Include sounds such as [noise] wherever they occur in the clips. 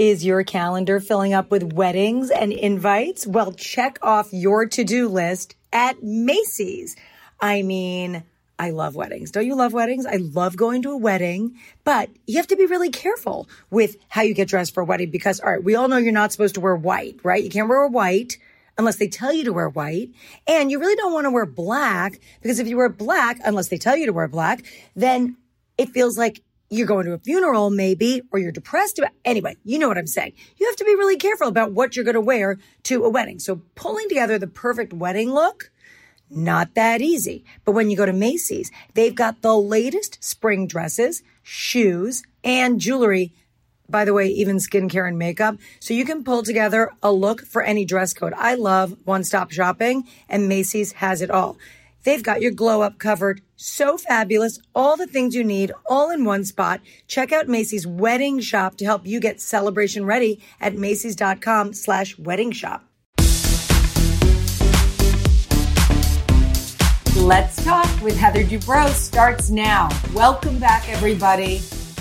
Is your calendar filling up with weddings and invites? Well, check off your to do list at Macy's. I mean, I love weddings. Don't you love weddings? I love going to a wedding, but you have to be really careful with how you get dressed for a wedding because, all right, we all know you're not supposed to wear white, right? You can't wear white unless they tell you to wear white. And you really don't want to wear black because if you wear black, unless they tell you to wear black, then it feels like you're going to a funeral maybe, or you're depressed about, anyway, you know what I'm saying. You have to be really careful about what you're going to wear to a wedding. So pulling together the perfect wedding look, not that easy. But when you go to Macy's, they've got the latest spring dresses, shoes, and jewelry. By the way, even skincare and makeup. So you can pull together a look for any dress code. I love one stop shopping and Macy's has it all. They've got your glow up covered. So fabulous. All the things you need all in one spot. Check out Macy's wedding shop to help you get celebration ready at Macy's.com slash wedding shop. Let's talk with Heather Dubrow starts now. Welcome back, everybody.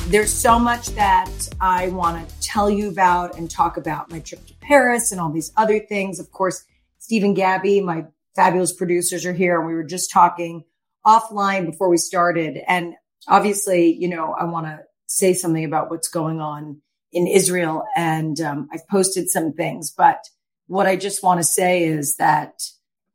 There's so much that I want to tell you about and talk about my trip to Paris and all these other things. Of course, Stephen Gabby, my fabulous producers are here and we were just talking offline before we started. And obviously, you know, I want to say something about what's going on in Israel. And um, I've posted some things, but what I just want to say is that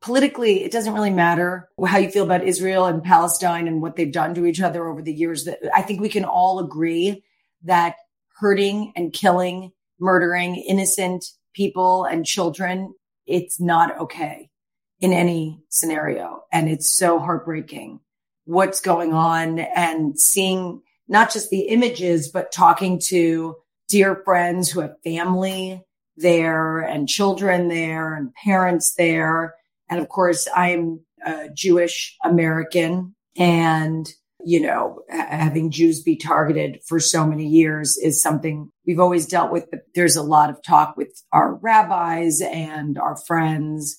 politically, it doesn't really matter how you feel about Israel and Palestine and what they've done to each other over the years. That I think we can all agree that hurting and killing, murdering innocent people and children, it's not okay in any scenario. And it's so heartbreaking what's going on and seeing not just the images, but talking to dear friends who have family there and children there and parents there. And of course, I'm a Jewish American and you know, having Jews be targeted for so many years is something we've always dealt with. But there's a lot of talk with our rabbis and our friends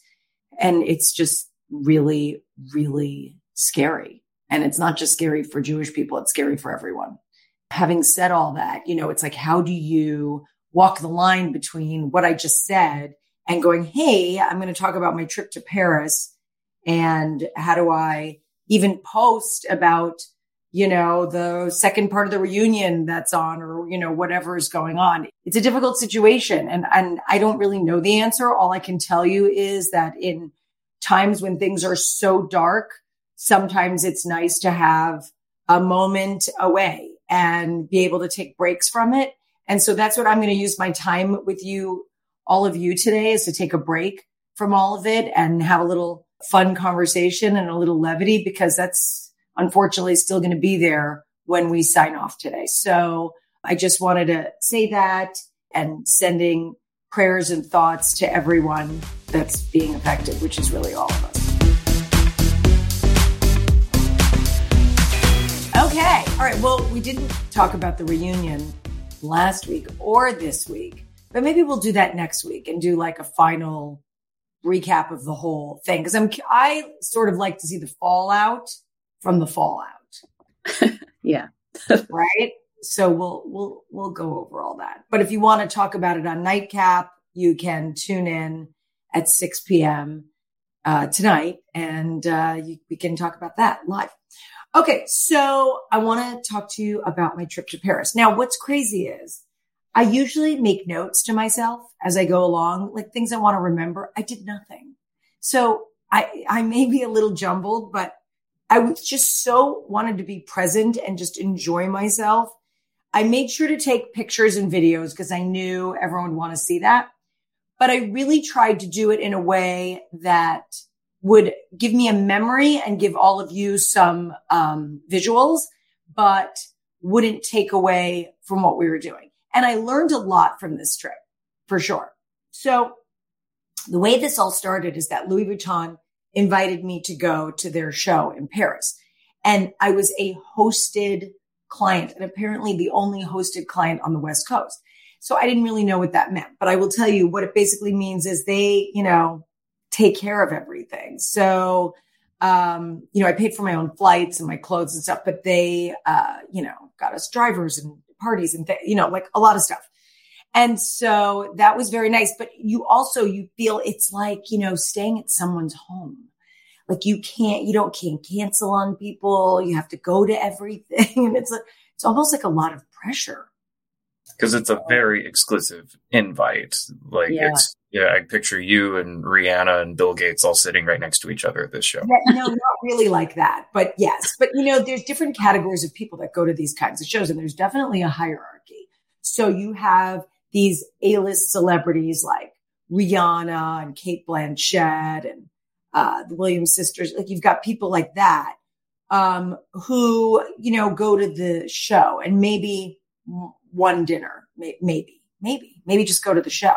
and it's just really, really scary. And it's not just scary for Jewish people, it's scary for everyone. Having said all that, you know, it's like, how do you walk the line between what I just said and going, Hey, I'm going to talk about my trip to Paris. And how do I even post about, you know, the second part of the reunion that's on or, you know, whatever is going on. It's a difficult situation. And, and I don't really know the answer. All I can tell you is that in times when things are so dark, sometimes it's nice to have a moment away and be able to take breaks from it. And so that's what I'm going to use my time with you, all of you today is to take a break from all of it and have a little fun conversation and a little levity because that's unfortunately still going to be there when we sign off today. So I just wanted to say that and sending prayers and thoughts to everyone that's being affected, which is really all of us. Okay. All right. Well, we didn't talk about the reunion last week or this week, but maybe we'll do that next week and do like a final recap of the whole thing. Cause I'm, I sort of like to see the fallout from the fallout. [laughs] yeah. [laughs] right. So we'll we'll we'll go over all that. But if you want to talk about it on Nightcap, you can tune in at 6 p.m. Uh, tonight, and uh, you, we can talk about that live. Okay, so I want to talk to you about my trip to Paris. Now, what's crazy is I usually make notes to myself as I go along, like things I want to remember. I did nothing. So I, I may be a little jumbled, but I was just so wanted to be present and just enjoy myself. I made sure to take pictures and videos because I knew everyone would want to see that. But I really tried to do it in a way that would give me a memory and give all of you some um, visuals, but wouldn't take away from what we were doing. And I learned a lot from this trip for sure. So the way this all started is that Louis Vuitton invited me to go to their show in Paris. And I was a hosted client and apparently the only hosted client on the West Coast. So I didn't really know what that meant, but I will tell you what it basically means is they, you know, take care of everything. So, um, you know, I paid for my own flights and my clothes and stuff, but they, uh, you know, got us drivers and parties and, th- you know, like a lot of stuff. And so that was very nice. But you also, you feel it's like, you know, staying at someone's home. Like you can't, you don't can't cancel on people. You have to go to everything. [laughs] And it's, a, it's almost like a lot of pressure. Cause it's a very exclusive invite. Like yeah. it's, yeah, I picture you and Rihanna and Bill Gates all sitting right next to each other at this show. Yeah, no, not really like that, but yes. But you know, there's different categories of people that go to these kinds of shows, and there's definitely a hierarchy. So you have these A-list celebrities like Rihanna and Cate Blanchett and uh, the Williams sisters. Like you've got people like that um, who you know go to the show and maybe one dinner, maybe, maybe, maybe just go to the show,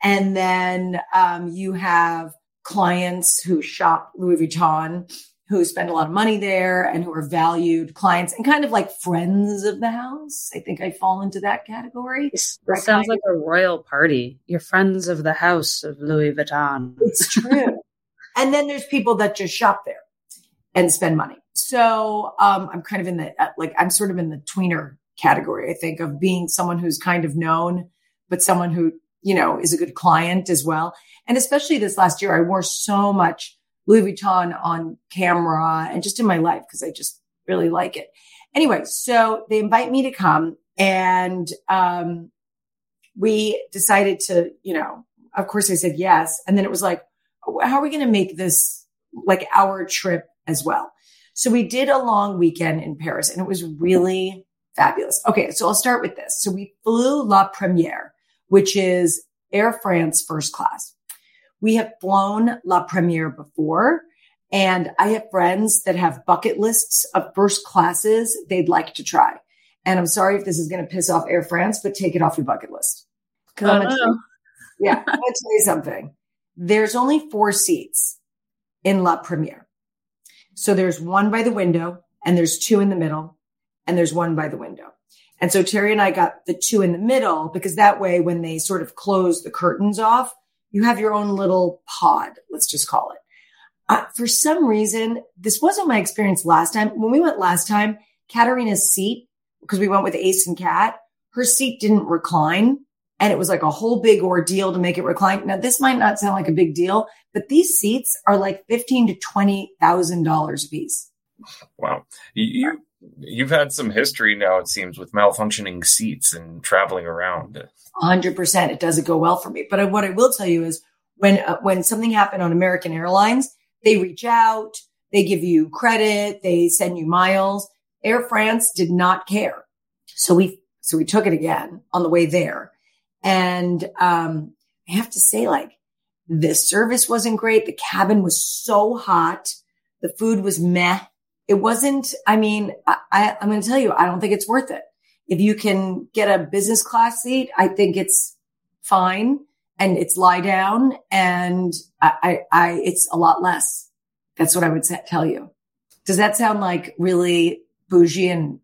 and then um, you have clients who shop Louis Vuitton who spend a lot of money there and who are valued clients and kind of like friends of the house. I think I fall into that category. This, sounds like a royal party. You're friends of the house of Louis Vuitton. It's true. and then there's people that just shop there and spend money. So um, I'm kind of in the uh, like I'm sort of in the tweener category. I think of being someone who's kind of known, but someone who you know is a good client as well. And especially this last year, I wore so much Louis Vuitton on camera and just in my life because I just really like it. Anyway, so they invite me to come and um, we decided to, you know, of course I said yes. And then it was like, how are we going to make this like our trip as well? So we did a long weekend in Paris and it was really fabulous. Okay. So I'll start with this. So we flew La Premiere, which is Air France first class. We have flown La Premiere before. And I have friends that have bucket lists of first classes they'd like to try. And I'm sorry if this is going to piss off Air France, but take it off your bucket list. Cause I'm gonna you, oh, yeah, I'm going to tell you something. There's only four seats in La Premiere. So there's one by the window and there's two in the middle and there's one by the window. And so Terry and I got the two in the middle because that way, when they sort of close the curtains off, you have your own little pod, let's just call it. Uh, for some reason, this wasn't my experience last time. When we went last time, Katarina's seat, because we went with Ace and Cat, her seat didn't recline. And it was like a whole big ordeal to make it recline. Now, this might not sound like a big deal, but these seats are like fifteen to twenty thousand dollars a piece. Wow, you you've had some history now. It seems with malfunctioning seats and traveling around. 100%. It doesn't go well for me. But what I will tell you is when, uh, when something happened on American Airlines, they reach out, they give you credit, they send you miles. Air France did not care. So we, so we took it again on the way there. And, um, I have to say, like, the service wasn't great. The cabin was so hot. The food was meh. It wasn't, I mean, I, I'm going to tell you, I don't think it's worth it. If you can get a business class seat, I think it's fine and it's lie down and I, I, I it's a lot less. That's what I would tell you. Does that sound like really bougie and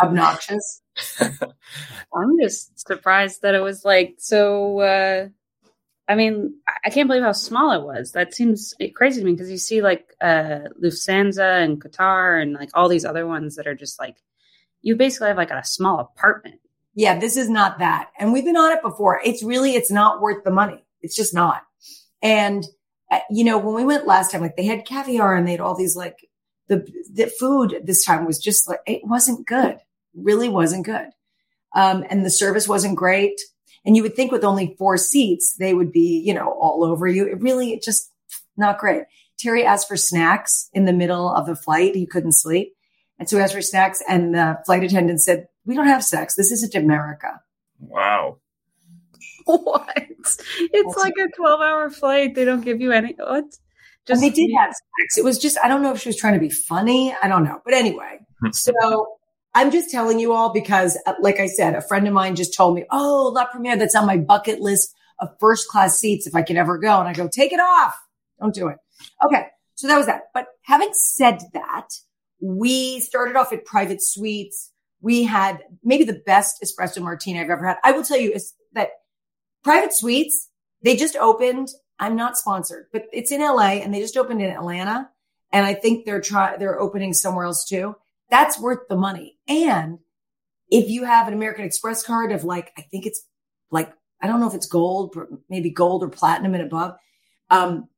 obnoxious? [laughs] I'm just surprised that it was like so. Uh, I mean, I can't believe how small it was. That seems crazy to me because you see like uh, Lufthansa and Qatar and like all these other ones that are just like you basically have like a small apartment. Yeah, this is not that. And we've been on it before. It's really, it's not worth the money. It's just not. And, uh, you know, when we went last time, like they had caviar and they had all these like the, the food this time was just like, it wasn't good. Really wasn't good. Um, and the service wasn't great. And you would think with only four seats, they would be, you know, all over you. It really just not great. Terry asked for snacks in the middle of the flight. He couldn't sleep. And so we asked for snacks, and the flight attendant said, "We don't have sex. This isn't America." Wow. [laughs] What? It's like a twelve-hour flight. They don't give you any. What? Just and they did have sex. It was just I don't know if she was trying to be funny. I don't know, but anyway. Hmm. so I'm just telling you all because, uh, like I said, a friend of mine just told me, "Oh, La Premiere, that's on my bucket list of first class seats if I could ever go." And I go, "Take it off. Don't do it." Okay, so that was that. But having said that we started off at private suites. We had maybe the best espresso martini I've ever had. I will tell you is that private suites, they just opened. I'm not sponsored, but it's in LA and they just opened in Atlanta. And I think they're trying, they're opening somewhere else too. That's worth the money. And if you have an American Express card of like, I think it's like, I don't know if it's gold, but maybe gold or platinum and above. Um,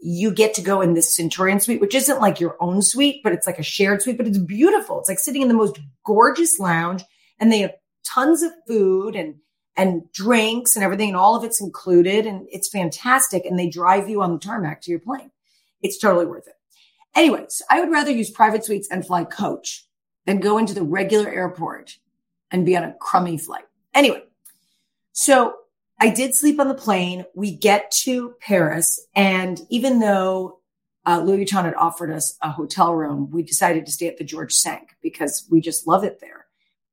you get to go in this Centurion suite, which isn't like your own suite, but it's like a shared suite, but it's beautiful. It's like sitting in the most gorgeous lounge and they have tons of food and and drinks and everything and all of it's included and it's fantastic and they drive you on the tarmac to your plane. It's totally worth it. Anyways, I would rather use private suites and fly coach than go into the regular airport and be on a crummy flight. Anyway, so I did sleep on the plane. We get to Paris, and even though uh, Louis Vuitton had offered us a hotel room, we decided to stay at the George Cinq because we just love it there.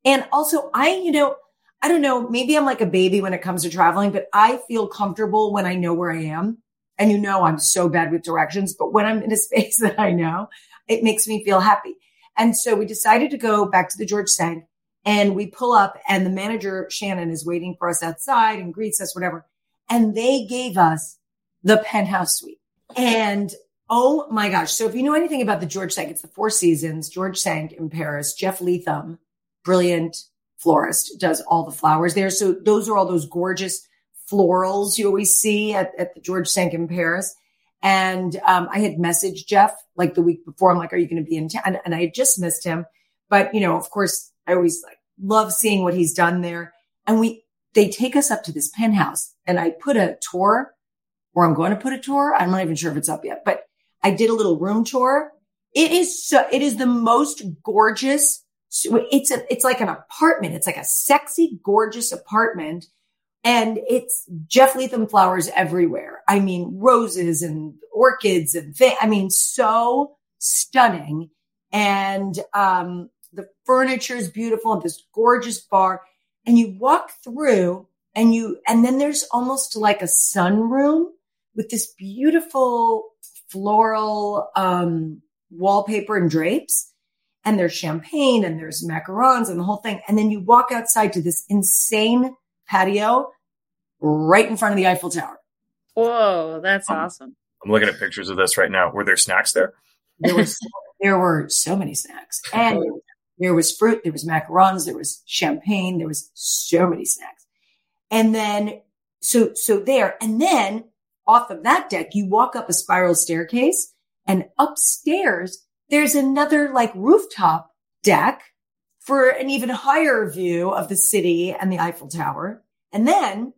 And also, I, you know, I don't know, maybe I'm like a baby when it comes to traveling, but I feel comfortable when I know where I am. And you know, I'm so bad with directions, but when I'm in a [laughs] space that I know, it makes me feel happy. And so we decided to go back to the George Cinq and we pull up and the manager, Shannon, is waiting for us outside and greets us, whatever. And they gave us the penthouse suite. And oh my gosh. So if you know anything about the George Cinq, it's the Four Seasons, George Cinq in Paris, Jeff Leatham, brilliant florist, does all the flowers there. So those are all those gorgeous florals you always see at, at the George Cinq in Paris. And um, I had messaged Jeff like the week before. I'm like, are you going to be in town? And, and I had just missed him. But, you know, of course, I always like love seeing what he's done there. And we, they take us up to this penthouse and I put a tour or I'm going to put a tour. I'm not even sure if it's up yet, but I did a little room tour. It is so, it is the most gorgeous. It's a, it's like an apartment. It's like a sexy, gorgeous apartment. And it's Jeff Leatham flowers everywhere. I mean, roses and orchids and th- I mean, so stunning. And, um, the furniture is beautiful and this gorgeous bar. And you walk through and you, and then there's almost like a sunroom with this beautiful floral, um, wallpaper and drapes. And there's champagne and there's macarons and the whole thing. And then you walk outside to this insane patio right in front of the Eiffel Tower. Whoa, that's um, awesome. I'm looking at pictures of this right now. Were there snacks there? There was [laughs] there were so many snacks. And there was fruit, there was macarons, there was champagne, there was so many snacks. And then, so, so there, and then off of that deck, you walk up a spiral staircase and upstairs, there's another like rooftop deck for an even higher view of the city and the Eiffel Tower. And then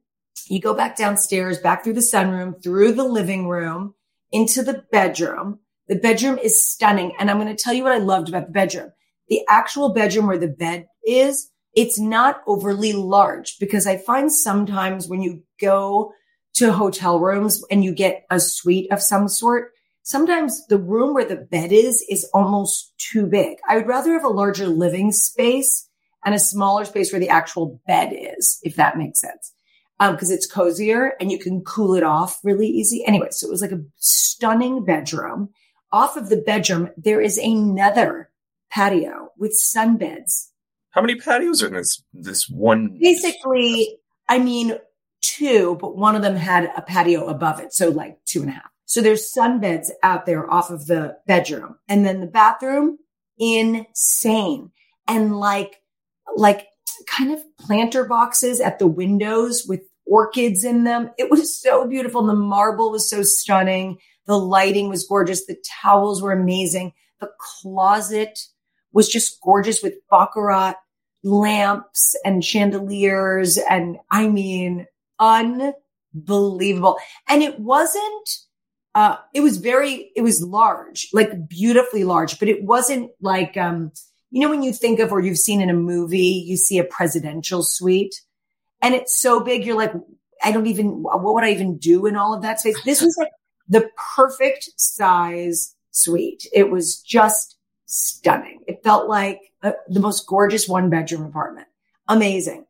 you go back downstairs, back through the sunroom, through the living room, into the bedroom. The bedroom is stunning. And I'm going to tell you what I loved about the bedroom the actual bedroom where the bed is, it's not overly large because I find sometimes when you go to hotel rooms and you get a suite of some sort, sometimes the room where the bed is is almost too big. I would rather have a larger living space and a smaller space where the actual bed is, if that makes sense. Um, cause it's cozier and you can cool it off really easy. Anyway, so it was like a stunning bedroom. Off of the bedroom, there is another patio with sunbeds. How many patios are in this this one? Basically, I mean two, but one of them had a patio above it, so like two and a half. So there's sunbeds out there off of the bedroom, and then the bathroom, insane, and like like kind of planter boxes at the windows with orchids in them. It was so beautiful. And the marble was so stunning. The lighting was gorgeous. The towels were amazing. The closet was just gorgeous with baccarat lamps and chandeliers. And I mean, unbelievable. And it wasn't, uh, it was very, it was large, like beautifully large, but it wasn't like, um, you know, when you think of or you've seen in a movie, you see a presidential suite and it's so big. You're like, I don't even, what would I even do in all of that space? This was like the perfect size suite. It was just stunning. It felt like a, the most gorgeous one bedroom apartment. Amazing.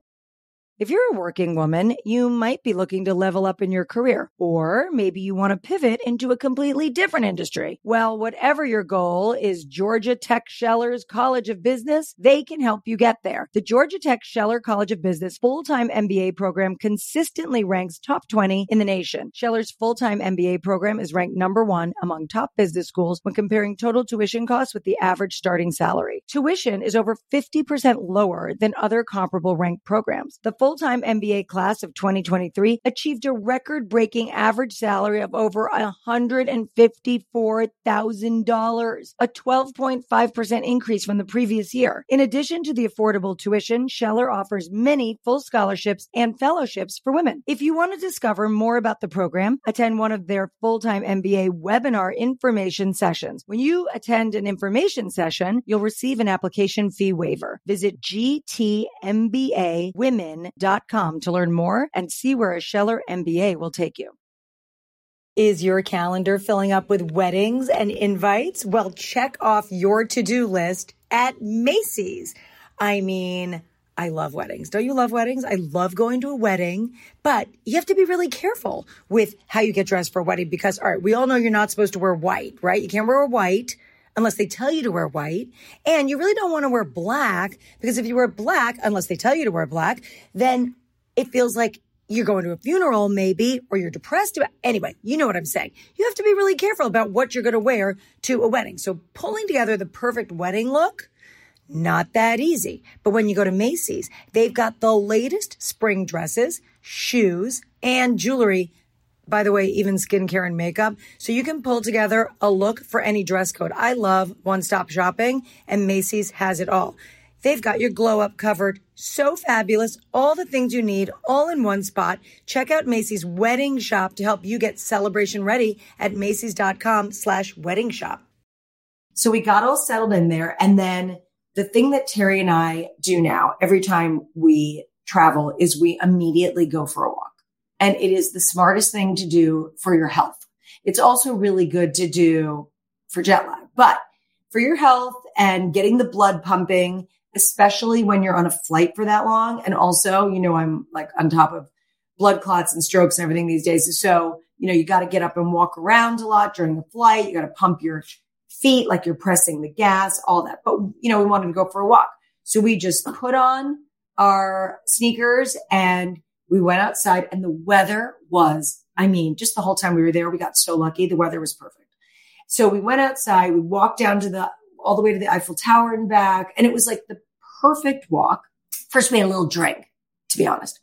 If you're a working woman, you might be looking to level up in your career, or maybe you want to pivot into a completely different industry. Well, whatever your goal is, Georgia Tech Scheller's College of Business, they can help you get there. The Georgia Tech Scheller College of Business full-time MBA program consistently ranks top 20 in the nation. Scheller's full-time MBA program is ranked number one among top business schools when comparing total tuition costs with the average starting salary. Tuition is over 50% lower than other comparable ranked programs. The full full time MBA class of 2023 achieved a record breaking average salary of over $154,000, a 12.5% increase from the previous year. In addition to the affordable tuition, Scheller offers many full scholarships and fellowships for women. If you want to discover more about the program, attend one of their full time MBA webinar information sessions. When you attend an information session, you'll receive an application fee waiver. Visit gtmbawomen.com to learn more and see where a Scheller MBA will take you. Is your calendar filling up with weddings and invites? Well, check off your to do list at Macy's. I mean, I love weddings. Don't you love weddings? I love going to a wedding, but you have to be really careful with how you get dressed for a wedding because, all right, we all know you're not supposed to wear white, right? You can't wear white unless they tell you to wear white. And you really don't want to wear black because if you wear black, unless they tell you to wear black, then it feels like you're going to a funeral maybe, or you're depressed about, anyway, you know what I'm saying. You have to be really careful about what you're going to wear to a wedding. So pulling together the perfect wedding look, not that easy. But when you go to Macy's, they've got the latest spring dresses, shoes, and jewelry. By the way, even skincare and makeup. So you can pull together a look for any dress code. I love one stop shopping and Macy's has it all. They've got your glow up covered. So fabulous. All the things you need all in one spot. Check out Macy's wedding shop to help you get celebration ready at Macy's.com slash wedding shop. So we got all settled in there. And then the thing that Terry and I do now every time we travel is we immediately go for a walk. And it is the smartest thing to do for your health. It's also really good to do for jet lag, but for your health and getting the blood pumping especially when you're on a flight for that long. And also, you know, I'm like on top of blood clots and strokes and everything these days. So, you know, you got to get up and walk around a lot during the flight. You got to pump your feet like you're pressing the gas, all that. But, you know, we wanted to go for a walk. So we just put on our sneakers and we went outside and the weather was, I mean, just the whole time we were there, we got so lucky. The weather was perfect. So we went outside, we walked down to the, all the way to the Eiffel Tower and back. And it was like the perfect walk. First, we had a little drink, to be honest.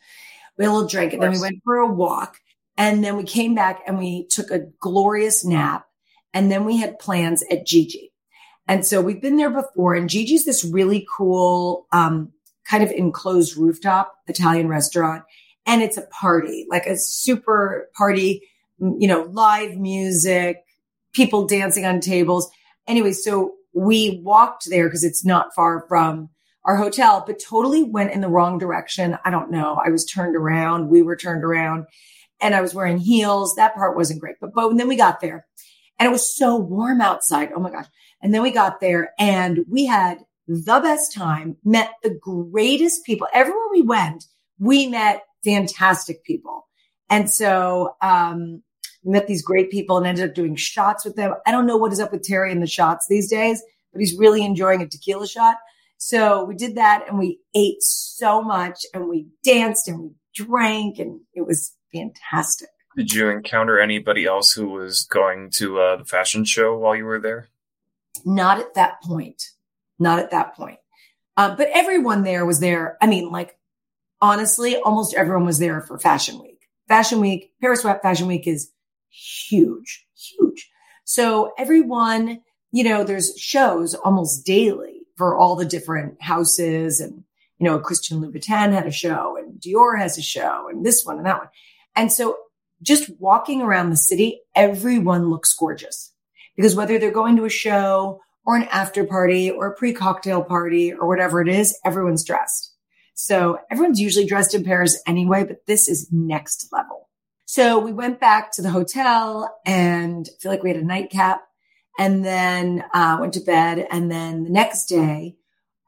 We had a little drink and then we went for a walk and then we came back and we took a glorious nap and then we had plans at Gigi. And so we've been there before and Gigi's this really cool, um, kind of enclosed rooftop Italian restaurant. And it's a party, like a super party, you know, live music, people dancing on tables. Anyway, so we walked there because it's not far from our hotel, but totally went in the wrong direction. I don't know. I was turned around. We were turned around and I was wearing heels. That part wasn't great, but, but then we got there and it was so warm outside. Oh my gosh. And then we got there and we had the best time, met the greatest people. Everywhere we went, we met fantastic people. And so, um, met these great people and ended up doing shots with them. I don't know what is up with Terry and the shots these days, but he's really enjoying a tequila shot. So we did that and we ate so much and we danced and we drank and it was fantastic. Did you encounter anybody else who was going to uh, the fashion show while you were there? Not at that point. Not at that point. Uh, but everyone there was there. I mean, like, honestly, almost everyone was there for Fashion Week. Fashion Week, Paris Fashion Week is huge, huge. So everyone, you know, there's shows almost daily for all the different houses and, you know, Christian Louboutin had a show and Dior has a show and this one and that one. And so just walking around the city, everyone looks gorgeous because whether they're going to a show or an after party or a pre cocktail party or whatever it is, everyone's dressed. So everyone's usually dressed in pairs anyway, but this is next level. So we went back to the hotel and I feel like we had a nightcap and then uh, went to bed. And then the next day,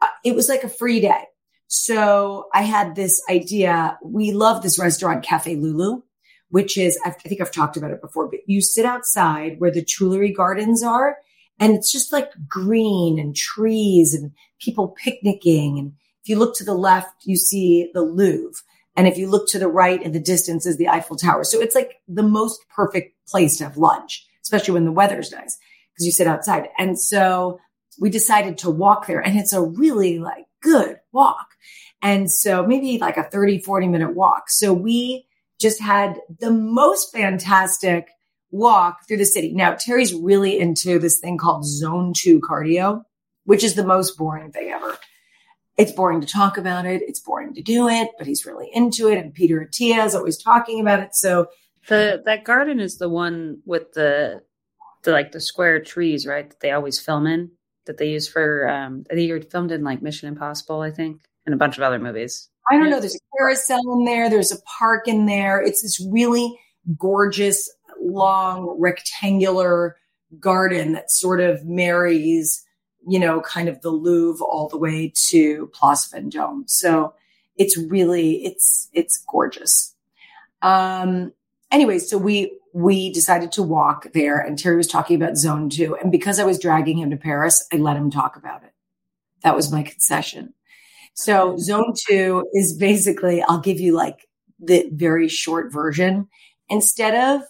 uh, it was like a free day. So I had this idea. We love this restaurant, Cafe Loulou, which is, I think I've talked about it before, but you sit outside where the Tuileries Gardens are, and it's just like green and trees and people picnicking. And if you look to the left, you see the Louvre. And if you look to the right in the distance is the Eiffel Tower. So it's like the most perfect place to have lunch, especially when the weather's nice because you sit outside. And so we decided to walk there and it's a really like good walk. And so maybe like a 30, 40 minute walk. So we just had the most fantastic walk through the city. Now, Terry's really into this thing called zone two cardio, which is the most boring thing ever. It's boring to talk about it. It's boring to do it, but he's really into it. And Peter Attia is always talking about it. So the that garden is the one with the the like the square trees, right? That they always film in. That they use for um I think you're filmed in like Mission Impossible, I think, and a bunch of other movies. I don't know. There's a carousel in there. There's a park in there. It's this really gorgeous, long, rectangular garden that sort of marries, you know, kind of the Louvre all the way to Place Vendôme. So it's really, it's, it's gorgeous. Um, anyway, so we, we decided to walk there and Terry was talking about zone two. And because I was dragging him to Paris, I let him talk about it. That was my concession. So zone two is basically, I'll give you like the very short version. Instead of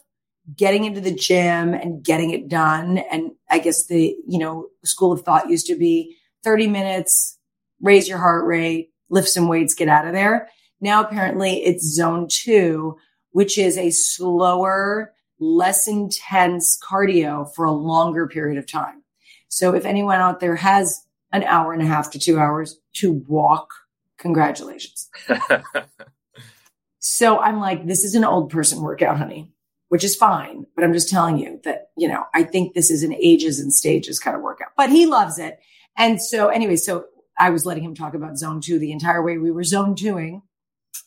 getting into the gym and getting it done, and I guess the, you know, school of thought used to be 30 minutes, raise your heart rate, lift some weights, get out of there. Now apparently it's zone two, which is a slower, less intense cardio for a longer period of time. So if anyone out there has an hour and a half to two hours to walk. Congratulations. [laughs] so I'm like, this is an old person workout, honey, which is fine. But I'm just telling you that, you know, I think this is an ages and stages kind of workout, but he loves it. And so anyway, so I was letting him talk about zone two the entire way we were zone twoing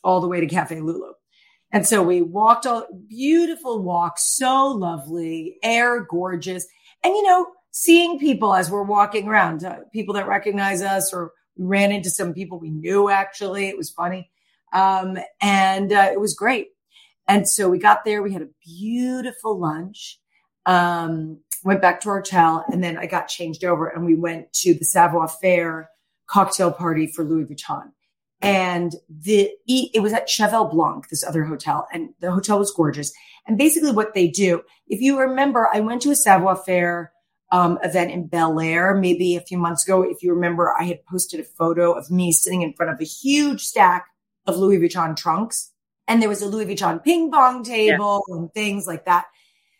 all the way to Cafe Loulou. And so we walked all beautiful walk, so lovely, air gorgeous. And you know, seeing people as we're walking around, uh, people that recognize us, or we ran into some people we knew actually. It was funny. Um, and uh, it was great. And so we got there, we had a beautiful lunch, um, went back to our hotel, and then I got changed over and we went to the Savoir Faire cocktail party for Louis Vuitton. And the it was at Cheval Blanc, this other hotel, and the hotel was gorgeous. And basically, what they do, if you remember, I went to a Savoir Faire um, event in Bel Air, maybe a few months ago. If you remember, I had posted a photo of me sitting in front of a huge stack of Louis Vuitton trunks. And there was a Louis Vuitton ping pong table yeah. and things like that.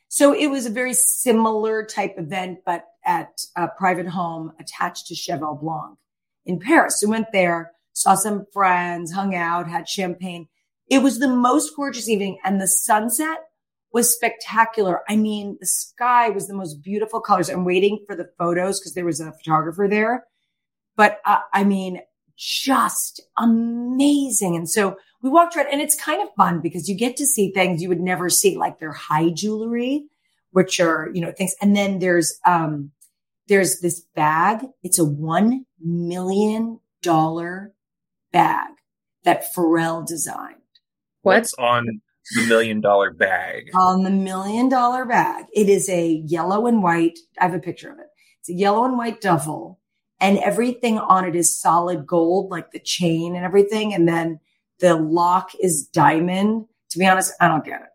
So it was a very similar type event, but at a private home attached to Cheval Blanc in Paris. So we went there, saw some friends, hung out, had champagne. It was the most gorgeous evening and the sunset was spectacular. I mean, the sky was the most beautiful colors. I'm waiting for the photos because there was a photographer there. But uh, I mean, just amazing. And so we walked around and it's kind of fun because you get to see things you would never see, like their high jewelry, which are, you know, things. And then there's, um, there's this bag. It's a $1 million bag that Pharrell designed. What's on the million dollar bag. On the million dollar bag. It is a yellow and white. I have a picture of it. It's a yellow and white duffel and everything on it is solid gold, like the chain and everything. And then the lock is diamond. To be honest, I don't get it.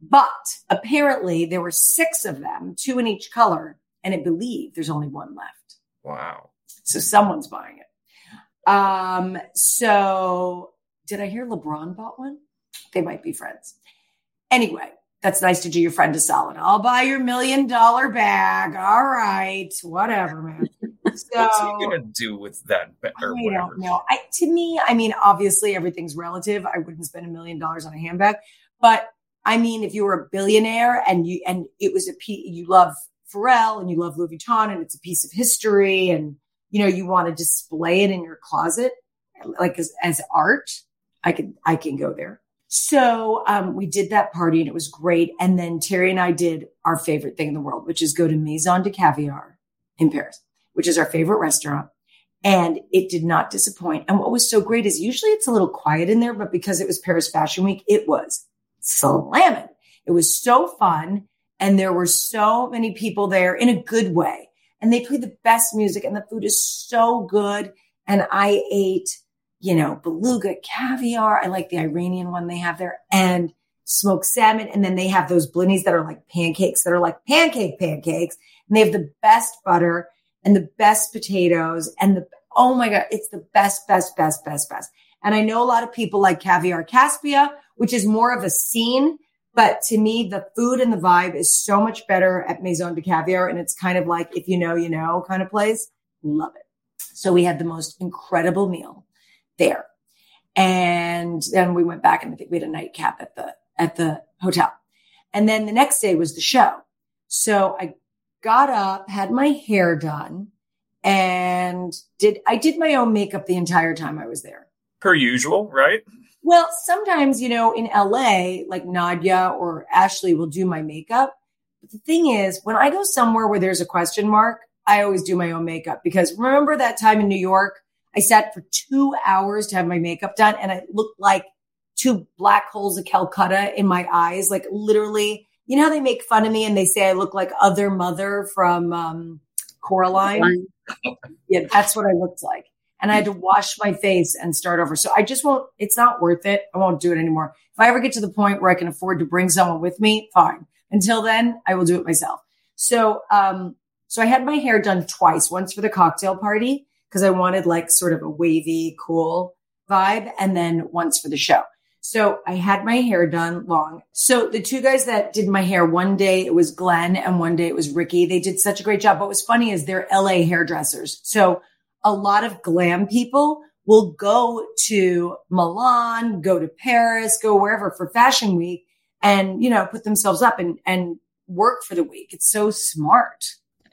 But apparently there were six of them, two in each color. And it believe there's only one left. Wow. So someone's buying it. Um, so did I hear LeBron bought one? they might be friends. Anyway, that's nice to do your friend a solid. I'll buy your million dollar bag. All right, whatever, man. So, [laughs] What's he gonna do with that? Bag I whatever? don't know. I, to me, I mean, obviously everything's relative. I wouldn't spend a million dollars on a handbag, but I mean, if you were a billionaire and you and it was a you love Pharrell and you love Louis Vuitton and it's a piece of history and you know you want to display it in your closet like as, as art, I can I can go there. So um, we did that party and it was great. And then Terry and I did our favorite thing in the world, which is go to Maison de Caviar in Paris, which is our favorite restaurant. And it did not disappoint. And what was so great is usually it's a little quiet in there, but because it was Paris Fashion Week, it was slamming. It was so fun. And there were so many people there in a good way. And they played the best music and the food is so good. And I ate you know, beluga, caviar. I like the Iranian one they have there and smoked salmon. And then they have those blinis that are like pancakes that are like pancake pancakes. And they have the best butter and the best potatoes and the, oh my God, it's the best, best, best, best, best. And I know a lot of people like Caviar Kaspia, which is more of a scene. But to me, the food and the vibe is so much better at Maison de Caviar. And it's kind of like, if you know, you know kind of place. Love it. So we had the most incredible meal there. And then we went back and I think we had a nightcap at the, at the hotel. And then the next day was the show. So I got up, had my hair done and did, I did my own makeup the entire time I was there. Per usual, right? Well, sometimes, you know, in LA, like Nadia or Ashley will do my makeup. But the thing is, when I go somewhere where there's a question mark, I always do my own makeup because remember that time in New York, I sat for two hours to have my makeup done and it looked like two black holes of Calcutta in my eyes. Like literally, you know how they make fun of me and they say I look like other mother from um, Coraline? [laughs] yeah, that's what I looked like. And I had to wash my face and start over. So I just won't, it's not worth it. I won't do it anymore. If I ever get to the point where I can afford to bring someone with me, fine. Until then, I will do it myself. So, um, so I had my hair done twice, once for the cocktail party because I wanted like sort of a wavy, cool vibe, and then once for the show. So I had my hair done long. So the two guys that did my hair, one day it was Glenn and one day it was Ricky. They did such a great job. What was funny is they're LA hairdressers. So a lot of glam people will go to Milan, go to Paris, go wherever for fashion week and, you know, put themselves up and, and work for the week. It's so smart.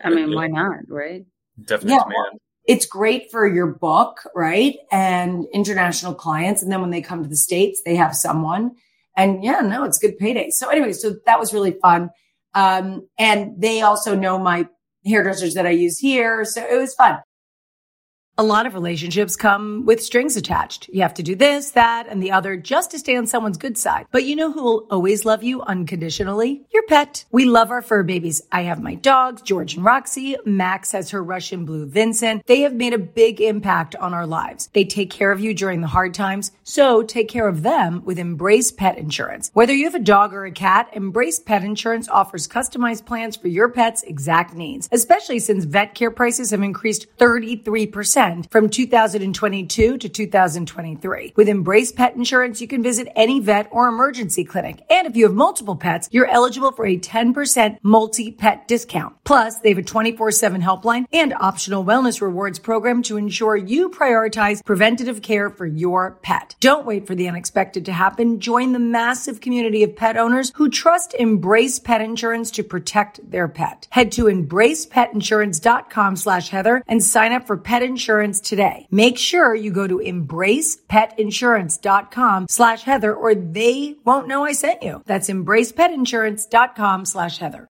I mean, why not? Right. Definitely yeah, demand it's great for your book, right? And international clients. And then when they come to the States, they have someone. And yeah, no, it's good payday. So anyway, so that was really fun. Um, and they also know my hairdressers that I use here. So it was fun. A lot of relationships come with strings attached. You have to do this, that, and the other just to stay on someone's good side. But you know who will always love you unconditionally? Your pet. We love our fur babies. I have my dogs, George and Roxy. Max has her Russian blue Vincent. They have made a big impact on our lives. They take care of you during the hard times. So take care of them with Embrace Pet Insurance. Whether you have a dog or a cat, Embrace Pet Insurance offers customized plans for your pet's exact needs, especially since vet care prices have increased 33% from 2022 to 2023. With Embrace Pet Insurance, you can visit any vet or emergency clinic. And if you have multiple pets, you're eligible for a 10% multi-pet discount. Plus, they have a 24-7 helpline and optional wellness rewards program to ensure you prioritize preventative care for your pet. Don't wait for the unexpected to happen. Join the massive community of pet owners who trust Embrace Pet Insurance to protect their pet. Head to embracepetinsurance.com slash Heather and sign up for pet insurance insurance today. Make sure you go to embracepetinsurance.com slash Heather or they won't know I sent you. That's embracepetinsurance.com slash Heather.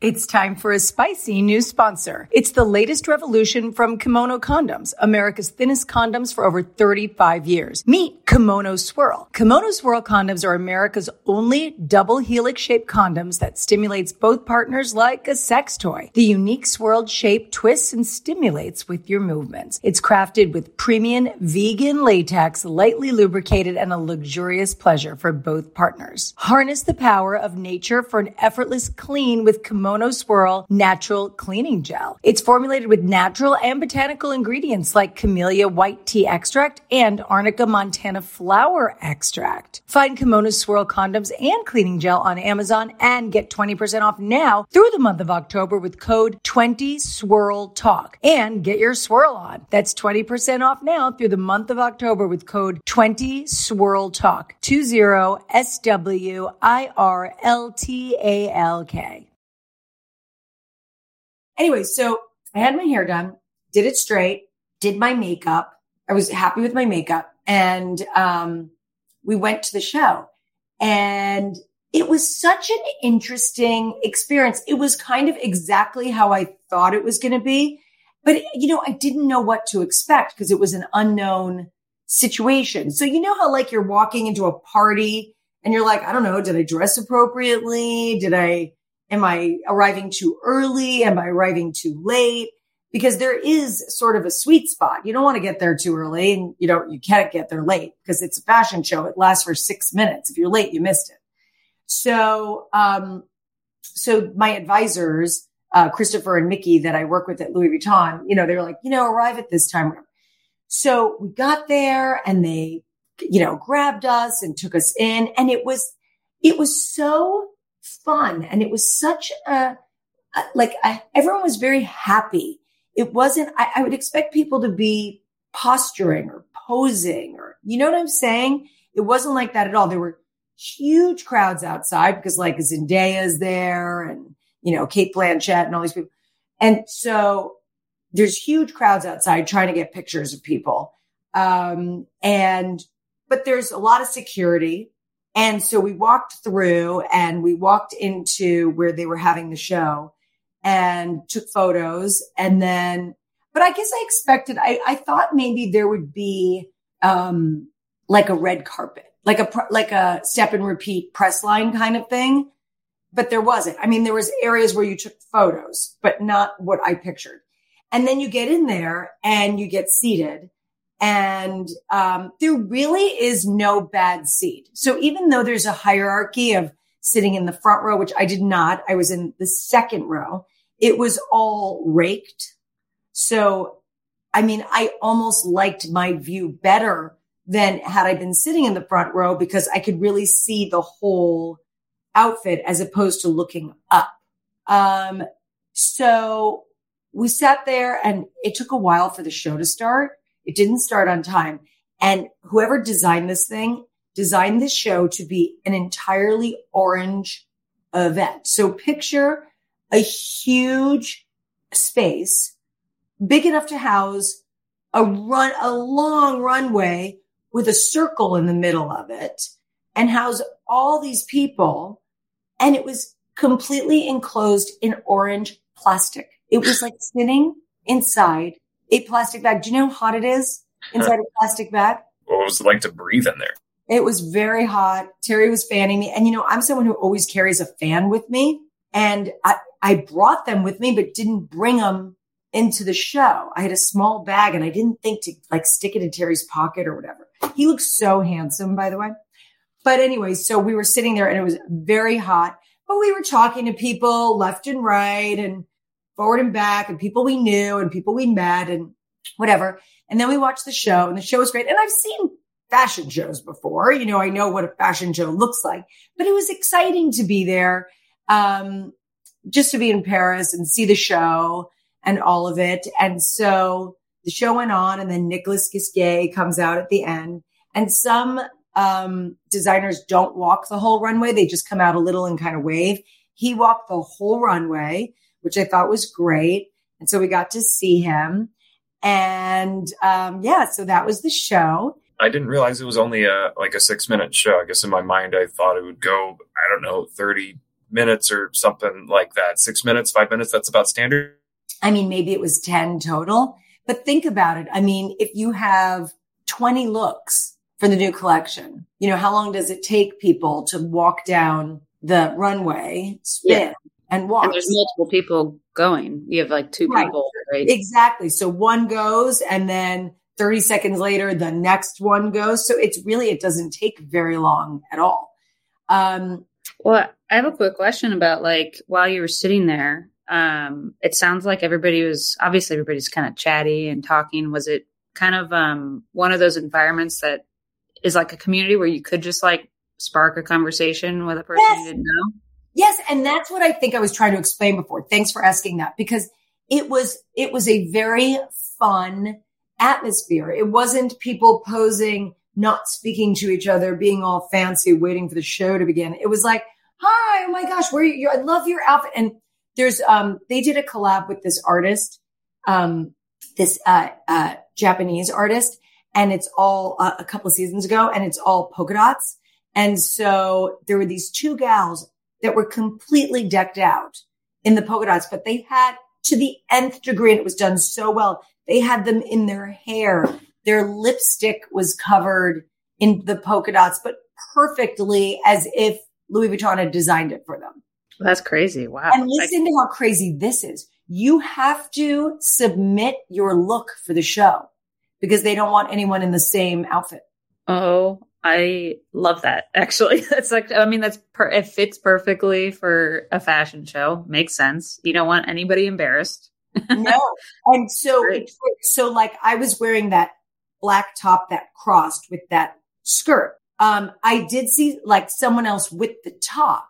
It's time for a spicy new sponsor. It's the latest revolution from Kimono Condoms, America's thinnest condoms for over 35 years. Meet Kimono Swirl. Kimono Swirl condoms are America's only double helix shaped condoms that stimulates both partners like a sex toy. The unique swirled shape twists and stimulates with your movements. It's crafted with premium vegan latex, lightly lubricated, and a luxurious pleasure for both partners. Harness the power of nature for an effortless clean with Kimono Kimono Swirl Natural Cleaning Gel. It's formulated with natural and botanical ingredients like camellia white tea extract and arnica montana flower extract. Find Kimono Swirl condoms and cleaning gel on Amazon and get 20% off now through the month of October with code 20SWIRL and get your swirl on. That's 20% off now through the month of October with code 20SWIRL Talk. 20 S W I R L T A L K. Anyway, so I had my hair done, did it straight, did my makeup. I was happy with my makeup and, um, we went to the show and it was such an interesting experience. It was kind of exactly how I thought it was going to be. But, you know, I didn't know what to expect because it was an unknown situation. So, you know how like you're walking into a party and you're like, I don't know, did I dress appropriately? Did I, Am I arriving too early? Am I arriving too late? Because there is sort of a sweet spot. You don't want to get there too early and you don't, you can't get there late because it's a fashion show. It lasts for six minutes. If you're late, you missed it. So, um, so my advisors, uh, Christopher and Mickey that I work with at Louis Vuitton, you know, they were like, you know, arrive at this time. So we got there and they you know, grabbed us and took us in. And it was, it was so fun. And it was such a, a like, I, everyone was very happy. It wasn't, I, I would expect people to be posturing or posing or, you know what I'm saying? It wasn't like that at all. There were huge crowds outside because like Zendaya's there and, you know, Cate Blanchett and all these people. And so there's huge crowds outside trying to get pictures of people. Um, and, but there's a lot of security. And so we walked through and we walked into where they were having the show and took photos. And then, but I guess I expected, I, I thought maybe there would be, um, like a red carpet, like a, like a step and repeat press line kind of thing. But there wasn't. I mean, there was areas where you took photos, but not what I pictured. And then you get in there and you get seated and um, there really is no bad seat. So even though there's a hierarchy of sitting in the front row, which I did not, I was in the second row. It was all raked. So, I mean, I almost liked my view better than had I been sitting in the front row because I could really see the whole outfit as opposed to looking up. Um, so we sat there and it took a while for the show to start. It didn't start on time. And whoever designed this thing designed this show to be an entirely orange event. So picture a huge space big enough to house a run, a long runway with a circle in the middle of it and house all these people. And it was completely enclosed in orange plastic. It was like sitting inside a plastic bag. Do you know how hot it is inside a plastic bag? What was it like to breathe in there? It was very hot. Terry was fanning me. And you know, I'm someone who always carries a fan with me. And I, I brought them with me, but didn't bring them into the show. I had a small bag and I didn't think to like stick it in Terry's pocket or whatever. He looks so handsome, by the way. But anyway, so we were sitting there and it was very hot, but we were talking to people left and right and forward and back and people we knew and people we met and whatever. And then we watched the show and the show was great. And I've seen fashion shows before. You know, I know what a fashion show looks like, but it was exciting to be there. Um, just to be in Paris and see the show and all of it. And so the show went on and then Nicolas Ghesquiere comes out at the end and some, um, designers don't walk the whole runway. They just come out a little and kind of wave. He walked the whole runway which I thought was great. And so we got to see him. And um, yeah, so that was the show. I didn't realize it was only a like a six minute show. I guess in my mind I thought it would go, I don't know, 30 minutes or something like that. Six minutes, five minutes, that's about standard. I mean, maybe it was 10 total, but think about it. I mean, if you have 20 looks for the new collection, you know, how long does it take people to walk down the runway, spin, yeah and walks. And there's multiple people going. You have like two right. people, right? Exactly. So one goes and then 30 seconds later, the next one goes. So it's really, it doesn't take very long at all. Um, well, I have a quick question about like while you were sitting there, um, it sounds like everybody was obviously everybody's kind of chatty and talking. Was it kind of um, one of those environments that is like a community where you could just like spark a conversation with a person yes. you didn't know? Yes. And that's what I think I was trying to explain before. Thanks for asking that because it was, it was a very fun atmosphere. It wasn't people posing, not speaking to each other, being all fancy, waiting for the show to begin. It was like, hi, oh my gosh, where are you? I love your outfit. And there's, um, they did a collab with this artist, um, this, uh, uh, Japanese artist. And it's all uh, a couple of seasons ago and it's all polka dots. And so there were these two gals that were completely decked out in the polka dots, but they had to the nth degree and it was done so well. They had them in their hair. Their lipstick was covered in the polka dots, but perfectly as if Louis Vuitton had designed it for them. That's crazy. Wow. And listen to how crazy this is. You have to submit your look for the show because they don't want anyone in the same outfit. Oh I love that. [laughs] Actually, that's like I mean that's per- it fits perfectly for a fashion show. Makes sense. You don't want anybody embarrassed. [laughs] no, and so so like I was wearing that black top that crossed with that skirt. Um, I did see like someone else with the top,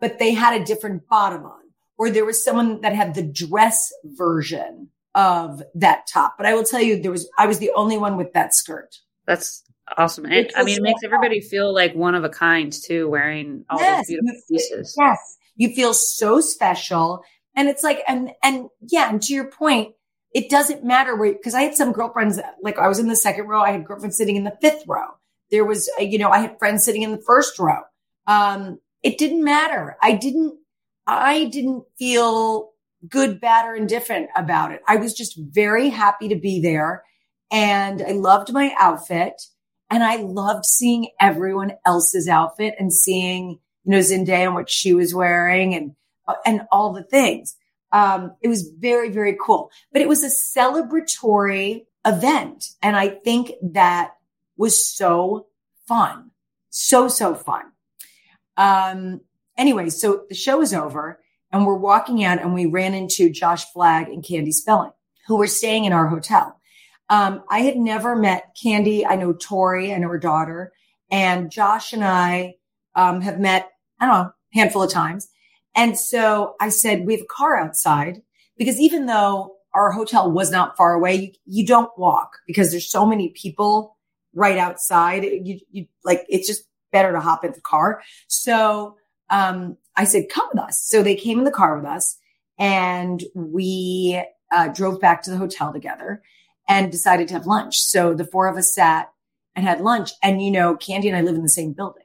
but they had a different bottom on, or there was someone that had the dress version of that top. But I will tell you, there was, I was the only one with that skirt. That's awesome. And, I mean, it makes everybody feel like one of a kind too, wearing all yes, those beautiful pieces. Yes. You feel so special. And it's like, and, and yeah, and to your point, it doesn't matter where, cause I had some girlfriends, like I was in the second row. I had girlfriends sitting in the fifth row. There was, uh, you know, I had friends sitting in the first row. Um, it didn't matter. I didn't, I didn't feel good, bad, or indifferent about it. I was just very happy to be there and I loved my outfit and I loved seeing everyone else's outfit and seeing, you know, Zendaya and what she was wearing and, uh, and all the things. Um, it was very, very cool, but it was a celebratory event. And I think that was so fun. So, so fun. Um, anyway, so the show is over and we're walking out and we ran into Josh Flagg and Candy Spelling, who were staying in our hotel. Um, I had never met Candy. I know Tori, I know her daughter, and Josh and I um, have met, I don't know, a handful of times. And so I said, we have a car outside because even though our hotel was not far away, you, you don't walk because there's so many people right outside. You, you like, it's just better to hop in the car. So, um, I said, come with us. So they came in the car with us and we, uh, drove back to the hotel together and decided to have lunch. So the four of us sat and had lunch. And, you know, Candy and I live in the same building.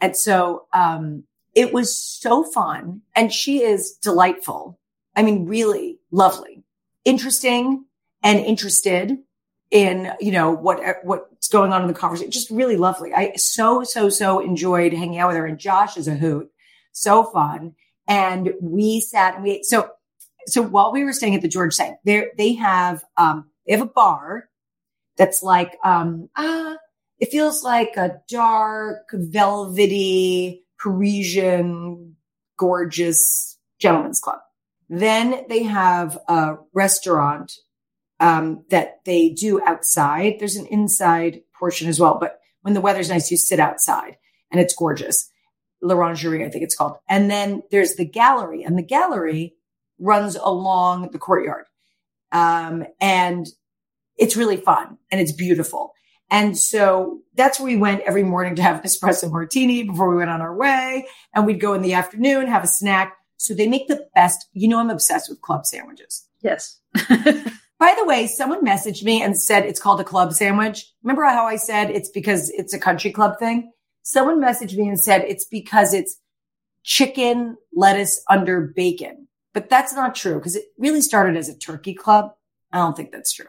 And so, um, it was so fun. And she is delightful. I mean, really lovely, interesting and interested in, you know, what, what's going on in the conversation. Just really lovely. I so, so, so enjoyed hanging out with her. And Josh is a hoot. So fun. And we sat and we, so, so while we were staying at the George Cinq, there, they have, um, they have a bar that's like, um, ah, it feels like a dark, velvety, Parisian, gorgeous gentlemen's club. Then they have a restaurant um, that they do outside. There's an inside portion as well, but when the weather's nice, you sit outside and it's gorgeous. L'Orangerie, I think it's called. And then there's the gallery, and the gallery runs along the courtyard. Um, and it's really fun and it's beautiful. And so that's where we went every morning to have an espresso martini before we went on our way. And we'd go in the afternoon, have a snack. So they make the best. You know, I'm obsessed with club sandwiches. Yes. [laughs] By the way, someone messaged me and said it's called a club sandwich. Remember how I said it's because it's a country club thing? Someone messaged me and said it's because it's chicken lettuce under bacon. But that's not true because it really started as a turkey club. I don't think that's true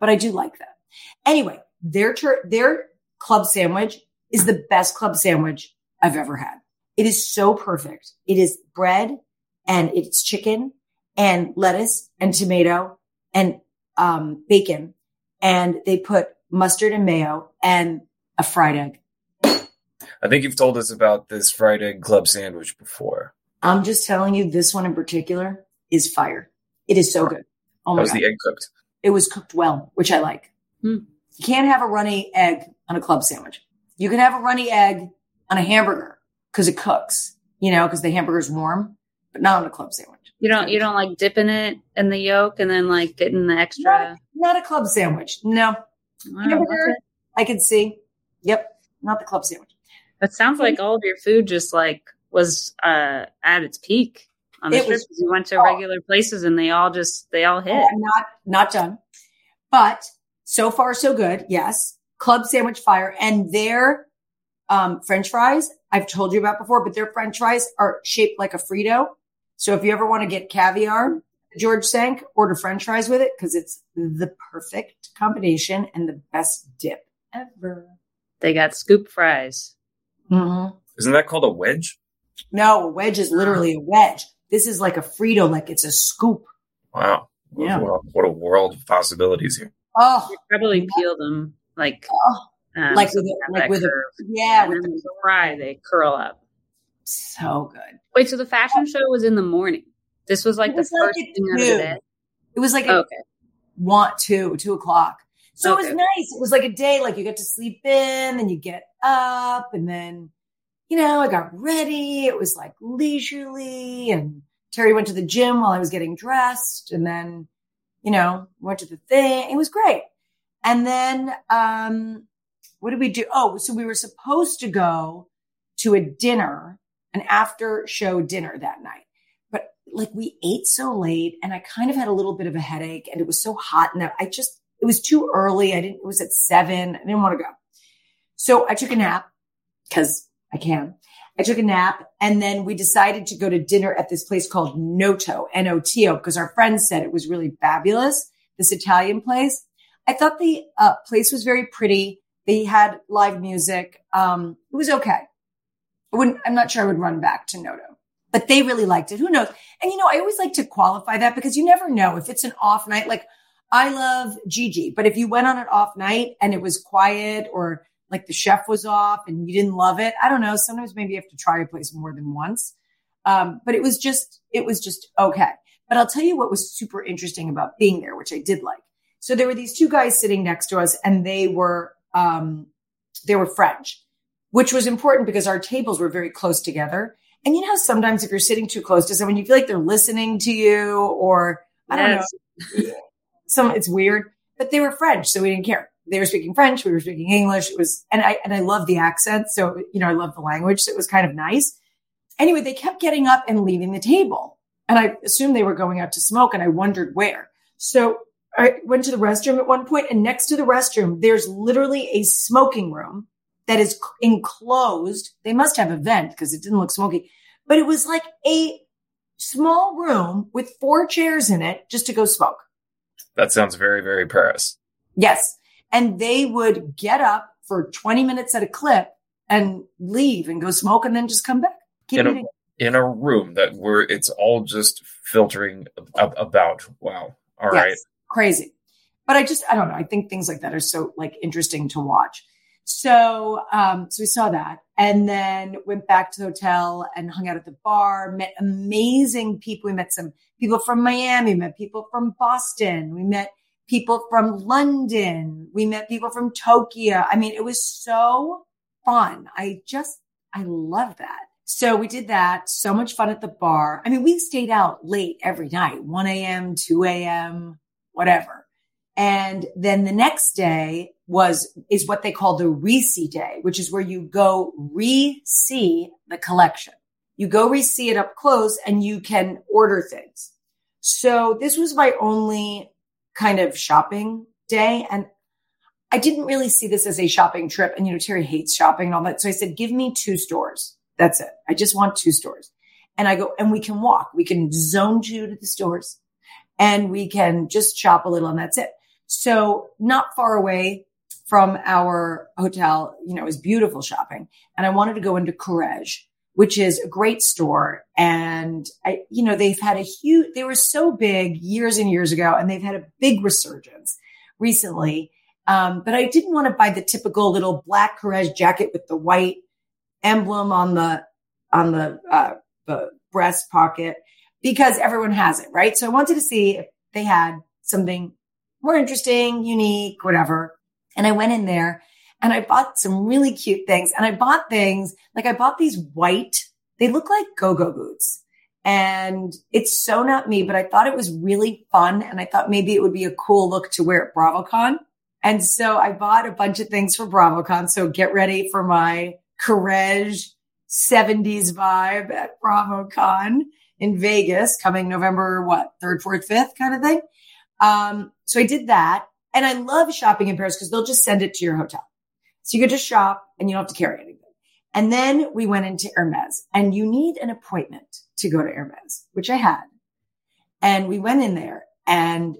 but I do like that. Anyway, their tur- their club sandwich is the best club sandwich I've ever had. It is so perfect. It is bread and it's chicken and lettuce and tomato and um, bacon, and they put mustard and mayo and a fried egg. I think you've told us about this fried egg club sandwich before. I'm just telling you, this one in particular is fire. It is so good. Oh my How's God. the egg cooked? it was cooked well, which I like. Hmm. You can't have a runny egg on a club sandwich. You can have a runny egg on a hamburger because it cooks, you know, because the hamburger's warm, but not on a club sandwich. You don't, you don't like dipping it in the yolk and then like getting the extra. Not, not a club sandwich. No. Hamburger, I can see. Yep. Not the club sandwich. It sounds like all of your food just like was uh, at its peak on the it trip was, you went to oh, regular places and they all just they all hit. Oh, not not done, but so far so good. Yes, Club Sandwich Fire and their um, French fries I've told you about before, but their French fries are shaped like a Frito. So if you ever want to get caviar, George Cinq, order French fries with it because it's the perfect combination and the best dip ever. They got scoop fries. Mm-hmm. Isn't that called a wedge? No, a wedge is literally a wedge. This is like a Frito, like it's a scoop. Wow. Yeah. What a, what a world of possibilities here. Oh, you probably peel them like, oh, um, like with a, like with a, yeah, with the fry, they curl up. So good. Wait, so the fashion show was in the morning. This was like was the like first thing of the day. It was like okay. two o'clock. So Okay. it was nice. It was like a day, like you get to sleep in, and you get up, and then, you know, I got ready. It was like leisurely, and Terry went to the gym while I was getting dressed, and then, you know, went to the thing. It was great. And then, um, what did we do? Oh, so we were supposed to go to a dinner, an after show dinner that night. But like we ate so late and I kind of had a little bit of a headache and it was so hot and I just, it was too early. I didn't, it was at seven. I didn't want to go. So I took a nap because I can. I took a nap and then we decided to go to dinner at this place called Noto, N-O-T-O, because our friends said it was really fabulous. This Italian place. I thought the uh, place was very pretty. They had live music. Um, it was okay. I wouldn't, I'm not sure I would run back to Noto, but they really liked it. Who knows? And you know, I always like to qualify that because you never know if it's an off night. Like I love Gigi, but if you went on an off night and it was quiet or like the chef was off and you didn't love it, I don't know. Sometimes maybe you have to try a place more than once. Um, but it was just, it was just okay. But I'll tell you what was super interesting about being there, which I did like. So there were these two guys sitting next to us and they were, um, they were French, which was important because our tables were very close together. And you know, sometimes if you're sitting too close to someone, you feel like they're listening to you or I don't Yes. know. Some, it's weird, but they were French. So we didn't care. They were speaking French. We were speaking English. It was, and I, and I love the accent. So, you know, I love the language. So it was kind of nice. Anyway, they kept getting up and leaving the table. And I assumed they were going out to smoke and I wondered where. So I went to the restroom at one point and next to the restroom, there's literally a smoking room that is enclosed. They must have a vent because it didn't look smoky, but it was like a small room with four chairs in it just to go smoke. That sounds very, very Paris. Yes. And they would get up for 20 minutes at a clip and leave and go smoke and then just come back. Keep In a- In a room that where it's all just filtering ab- about. Wow. All Yes. right. Crazy. But I just, I don't know. I think things like that are so like interesting to watch. So, um, so we saw that and then went back to the hotel and hung out at the bar, met amazing people. We met some people from Miami, met people from Boston. We met people from London. We met people from Tokyo. I mean, it was so fun. I just, I love that. So we did that. So much fun at the bar. I mean, we stayed out late every night, 1 a.m., 2 a.m., whatever. And then the next day was, is what they call the re-see day, which is where you go re-see the collection. You go re-see it up close and you can order things. So this was my only kind of shopping day. And I didn't really see this as a shopping trip. And, you know, Terry hates shopping and all that. So I said, give me two stores. That's it. I just want two stores. And I go, and we can walk. We can zone two to the stores and we can just shop a little and that's it. So not far away from our hotel, you know, is beautiful shopping. And I wanted to go into Courrèges, which is a great store. And I, you know, they've had a huge, they were so big years and years ago and they've had a big resurgence recently. Um, but I didn't want to buy the typical little black Courrèges jacket with the white emblem on the, on the, uh, the breast pocket because everyone has it, right? So I wanted to see if they had something more interesting, unique, whatever. And I went in there and I bought some really cute things. And I bought things like I bought these white, they look like go-go boots. And it's so not me, but I thought it was really fun. And I thought maybe it would be a cool look to wear at BravoCon. And so I bought a bunch of things for BravoCon. So get ready for my Courrèges 70s vibe at BravoCon in Vegas coming November, what, third, fourth, fifth kind of thing. Um, so I did that. And I love shopping in Paris because they'll just send it to your hotel. So you could just shop and you don't have to carry anything. And then we went into Hermes and you need an appointment to go to Hermes, which I had. And we went in there and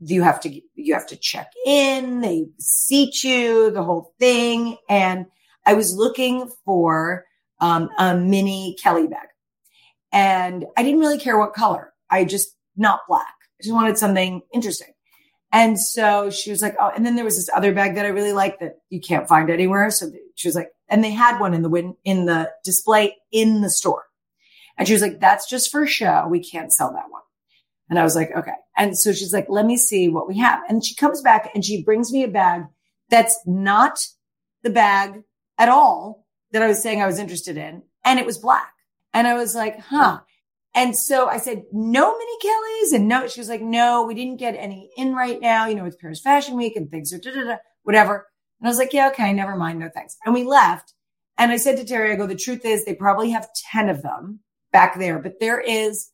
you have to, you have to check in. They seat you, the whole thing. And I was looking for, um, a mini Kelly bag and I didn't really care what color. I just not black. I just wanted something interesting. And so she was like, Oh, and then there was this other bag that I really liked that you can't find anywhere. So she was like, and they had one in the win in the display in the store. And she was like, that's just for show. We can't sell that one. And I was like, okay. And so she's like, let me see what we have. And she comes back and she brings me a bag that's not the bag at all that I was saying I was interested in. And it was black. And I was like, huh. And so I said, no mini Kellys. And no, she was like, no, we didn't get any in right now. You know, it's Paris Fashion Week and things are da, da, da, whatever. And I was like, yeah, okay, never mind. No thanks. And we left. And I said to Terry, I go, the truth is they probably have 10 of them back there, but there is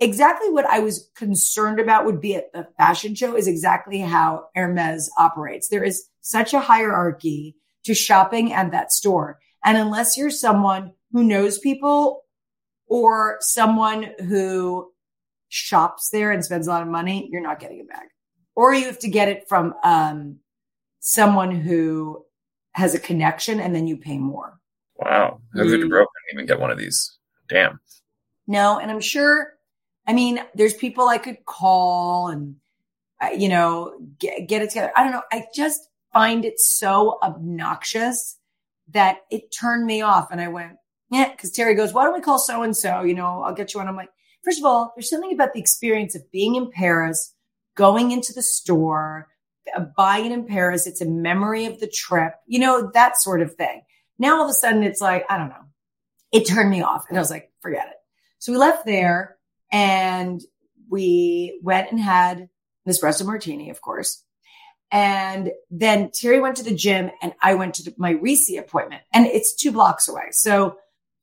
exactly what I was concerned about would be at the fashion show is exactly how Hermes operates. There is such a hierarchy to shopping at that store. And unless you're someone who knows people or someone who shops there and spends a lot of money, you're not getting a bag. Or you have to get it from um, someone who has a connection and then you pay more. Wow. Heather mm. Dubrow couldn't even get one of these. Damn. No, and I'm sure, I mean, there's people I could call and, uh, you know, get, get it together. I don't know. I just find it so obnoxious that it turned me off. And I went, yeah, because Terry goes, why don't we call so and so? You know, I'll get you one. I'm like, first of all, there's something about the experience of being in Paris, going into the store, uh, buying in Paris. It's a memory of the trip, you know, that sort of thing. Now all of a sudden it's like, I don't know. It turned me off. And I was like, forget it. So we left there and we went and had an espresso martini, of course. And then Terry went to the gym and I went to the, my re-see appointment and it's two blocks away. So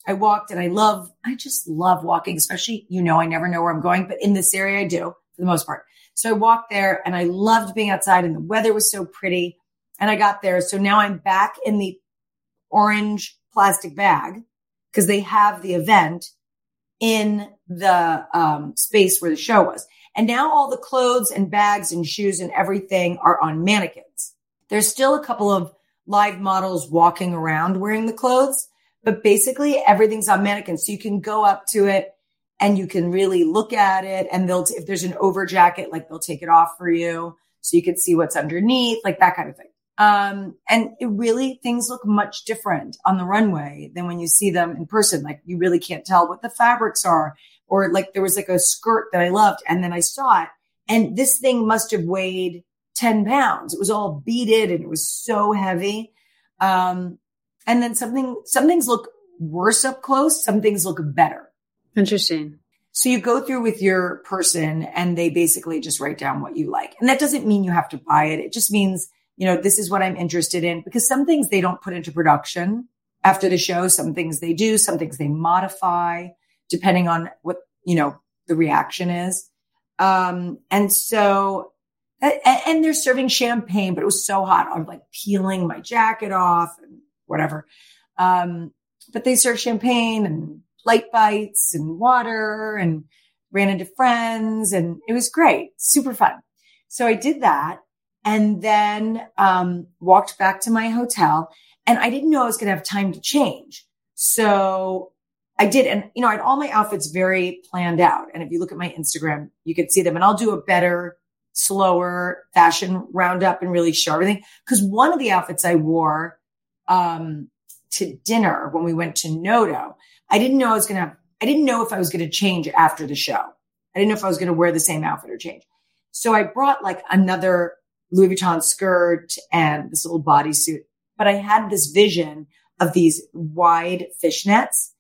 I walked and I love, I just love walking, especially, you know, I never know where I'm going, but in this area I do for the most part. So I walked there and I loved being outside and the weather was so pretty. And I got there. So now I'm back in the orange plastic bag because they have the event in the um, space where the show was. And now all the clothes and bags and shoes and everything are on mannequins. There's still a couple of live models walking around wearing the clothes, but basically everything's on mannequins. So you can go up to it and you can really look at it. And they'll, t- if there's an over jacket, like they'll take it off for you so you can see what's underneath, like that kind of thing. Um, and it really, things look much different on the runway than when you see them in person. Like you really can't tell what the fabrics are. Or like there was like a skirt that I loved and then I saw it and this thing must have weighed 10 pounds. It was all beaded and it was so heavy. Um, and then something, some things look worse up close. Some things look better. Interesting. So you go through with your person and they basically just write down what you like. And that doesn't mean you have to buy it. It just means you know, this is what I'm interested in because some things they don't put into production after the show. Some things they do, some things they modify depending on what, you know, the reaction is. Um, and so, and, and they're serving champagne, but it was so hot. I'm like peeling my jacket off and whatever. Um, but they served champagne and light bites and water and ran into friends and it was great. Super fun. So I did that and then um, walked back to my hotel. And I didn't know I was going to have time to change. So I did. And, you know, I had all my outfits very planned out. And if you look at my Instagram, you can see them. And I'll do a better, slower fashion roundup and really show everything. Because one of the outfits I wore um, to dinner when we went to Noto, I didn't know I was going to, I didn't know if I was going to change after the show. I didn't know if I was going to wear the same outfit or change. So I brought like another Louis Vuitton skirt and this little bodysuit. But I had this vision of these wide fishnets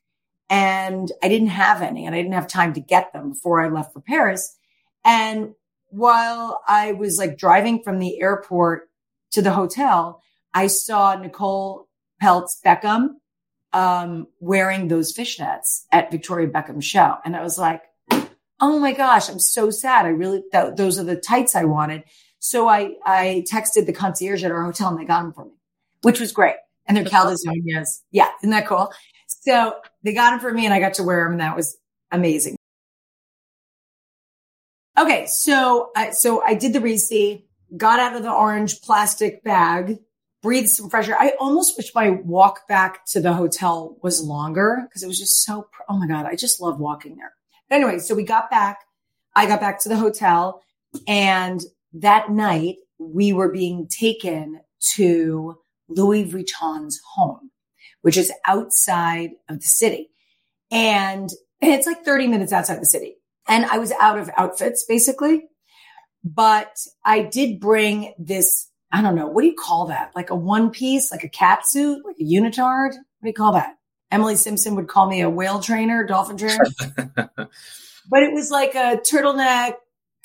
and I didn't have any and I didn't have time to get them before I left for Paris. And while I was like driving from the airport to the hotel, I saw Nicole Peltz Beckham um, wearing those fishnets at Victoria Beckham's show. And I was like, oh my gosh, I'm so sad. I really, th- those are the tights I wanted. So I, I texted the concierge at our hotel and they got them for me, which was great. And they're Calzedonia. Yeah. Isn't that cool? So they got them for me and I got to wear them and that was amazing. Okay. So, uh, so I did the re-see, got out of the orange plastic bag, breathed some fresh air. I almost wish my walk back to the hotel was longer because it was just so, oh my God, I just love walking there. But anyway, so we got back. I got back to the hotel and that night we were being taken to Louis Vuitton's home, which is outside of the city. And it's like 30 minutes outside the city. and I was out of outfits basically. But I did bring this, I don't know, what do you call that? Like a one piece, like a cat suit, like a unitard? What do you call that? Emily Simpson would call me a whale trainer, dolphin trainer. [laughs] but it was like a turtleneck,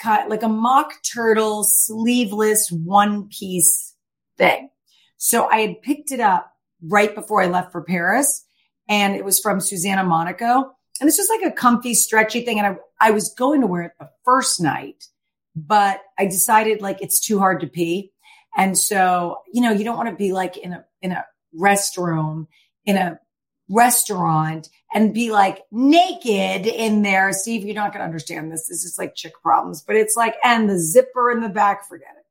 like a mock turtle, sleeveless, one piece thing. So I had picked it up right before I left for Paris and it was from Susanna Monaco. And it's just like a comfy, stretchy thing. And I, I was going to wear it the first night, but I decided like it's too hard to pee. And so, you know, you don't want to be like in a, in a restroom, in a restaurant and be like naked in there. Steve, you're not going to understand this. This is like chick problems, but it's like, and the zipper in the back, forget it.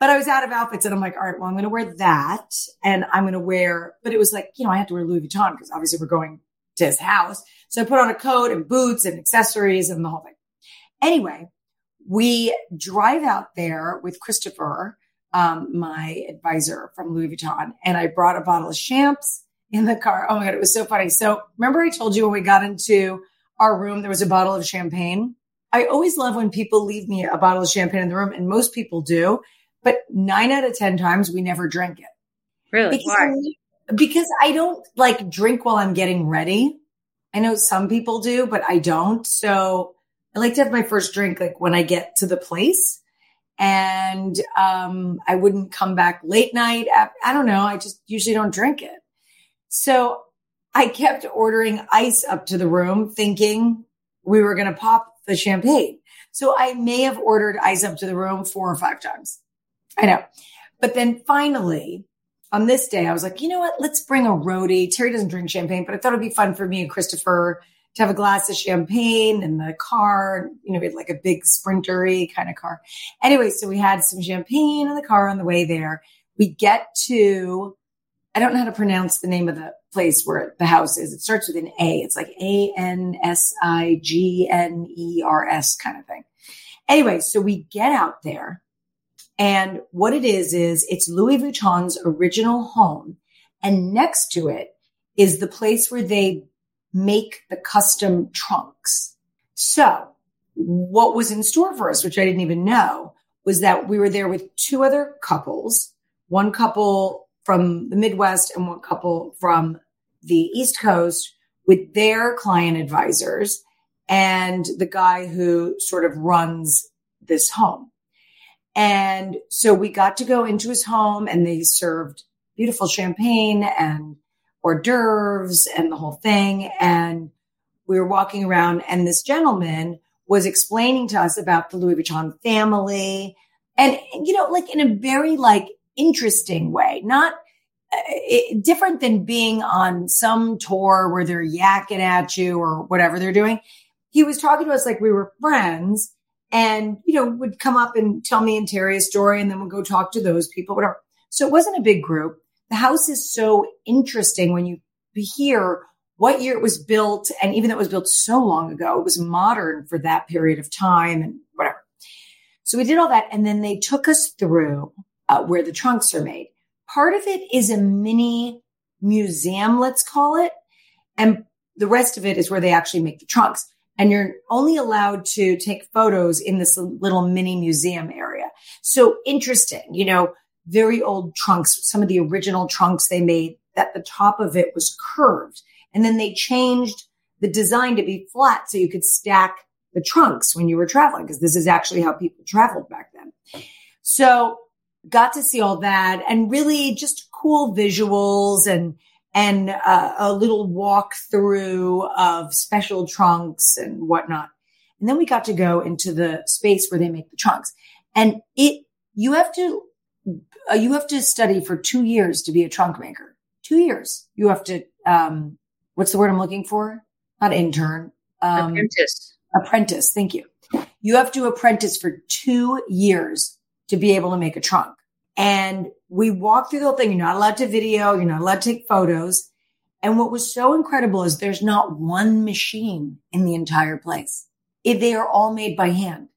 But I was out of outfits and I'm like, all right, well, I'm going to wear that and I'm going to wear, but it was like, you know, I had to wear Louis Vuitton because obviously we're going to his house. So I put on a coat and boots and accessories and the whole thing. Anyway, we drive out there with Christopher, um, my advisor from Louis Vuitton, and I brought a bottle of champs in the car. Oh my God, it was so funny. So remember I told you when we got into our room, there was a bottle of champagne. I always love when people leave me a bottle of champagne in the room, and most people do, but nine out of 10 times we never drink it. Really? Because, Why? I, because I don't like drink while I'm getting ready. I know some people do, but I don't. So I like to have my first drink like when I get to the place and um, I wouldn't come back late night. I don't know. I just usually don't drink it. So I kept ordering ice up to the room thinking we were going to pop the champagne. So I may have ordered ice up to the room four or five times. I know. But then finally, on this day, I was like, you know what? Let's bring a roadie. Terry doesn't drink champagne, but I thought it'd be fun for me and Christopher to have a glass of champagne in the car. You know, we had like a big sprintery kind of car. Anyway, so we had some champagne in the car on the way there. We get to I don't know how to pronounce the name of the place where the house is. It starts with an A. It's like A N S I G N E R S kind of thing. Anyway, so we get out there and what it is, is it's Louis Vuitton's original home. And next to it is the place where they make the custom trunks. So what was in store for us, which I didn't even know, was that we were there with two other couples, one couple from the Midwest and one couple from the East Coast with their client advisors and the guy who sort of runs this home. And so we got to go into his home and they served beautiful champagne and hors d'oeuvres and the whole thing. And we were walking around and this gentleman was explaining to us about the Louis Vuitton family and, you know, like in a very like interesting way, not uh, it, different than being on some tour where they're yakking at you or whatever they're doing. He was talking to us like we were friends and, you know, would come up and tell me and Terry a story and then we'd go talk to those people, whatever. So it wasn't a big group. The house is so interesting when you hear what year it was built. And even though it was built so long ago, it was modern for that period of time and whatever. So we did all that. And then they took us through uh, where the trunks are made. Part of it is a mini museum, let's call it. And the rest of it is where they actually make the trunks. And you're only allowed to take photos in this little mini museum area. So interesting, you know, very old trunks, some of the original trunks they made that the top of it was curved. And then they changed the design to be flat so you could stack the trunks when you were traveling, because this is actually how people traveled back then. So got to see all that and really just cool visuals and and uh, a little walk through of special trunks and whatnot. And then we got to go into the space where they make the trunks. And it, you have to, you have to study for two years to be a trunk maker. Two years. You have to, um, what's the word I'm looking for? Not intern. Um, apprentice. Apprentice. Thank you. You have to apprentice for two years to be able to make a trunk. And we walked through the whole thing. You're not allowed to video. You're not allowed to take photos. And what was so incredible is there's not one machine in the entire place. It, they are all made by hand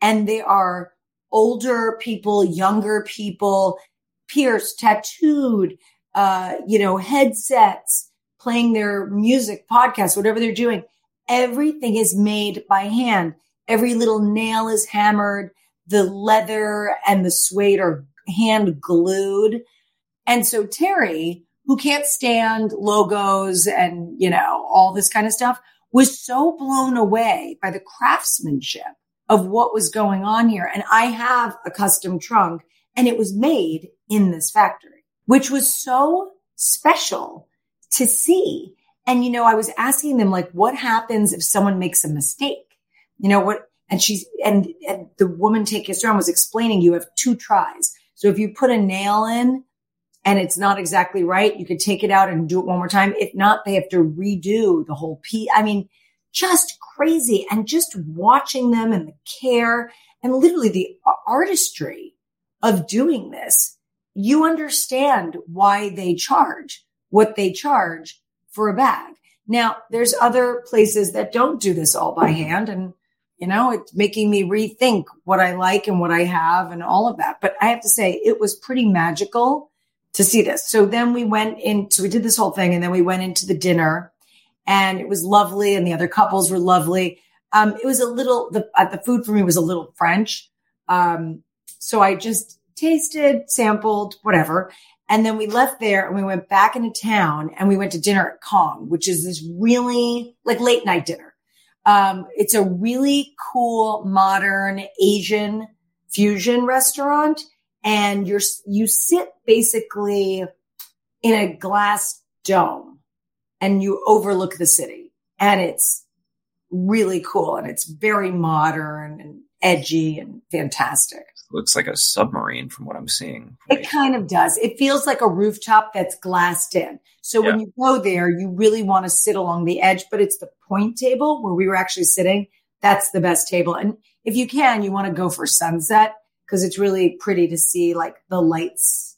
and they are older people, younger people, pierced, tattooed, uh, you know, headsets, playing their music, podcasts, whatever they're doing. everything is made by hand. Every little nail is hammered. The leather and the suede are hand glued. And so Terry, who can't stand logos and, you know, all this kind of stuff, was so blown away by the craftsmanship of what was going on here. And I have a custom trunk and it was made in this factory, which was so special to see. And, you know, I was asking them, like, what happens if someone makes a mistake? You know, what, and she's, and, and the woman taking us around was explaining you have two tries. So if you put a nail in and it's not exactly right, you could take it out and do it one more time. If not, they have to redo the whole piece. I mean, just crazy. And just watching them and the care and literally the artistry of doing this, you understand why they charge what they charge for a bag. Now, there's other places that don't do this all by hand. And, you know, it's making me rethink what I like and what I have and all of that. But I have to say, it was pretty magical to see this. So then we went into, we did this whole thing and then we went into the dinner and it was lovely and the other couples were lovely. Um, it was a little, the, uh, the food for me was a little French. Um, so I just tasted, sampled, whatever. And then we left there and we went back into town and we went to dinner at Kong, which is this really like late night dinner. Um, it's a really cool, modern Asian fusion restaurant. And you're, you sit basically in a glass dome and you overlook the city and it's really cool and it's very modern and edgy and fantastic looks like a submarine from what I'm seeing. It kind of does. It feels like a rooftop that's glassed in. So yeah. when you go there, you really want to sit along the edge, but it's the point table where we were actually sitting. That's the best table. And if you can, you want to go for sunset because it's really pretty to see like the lights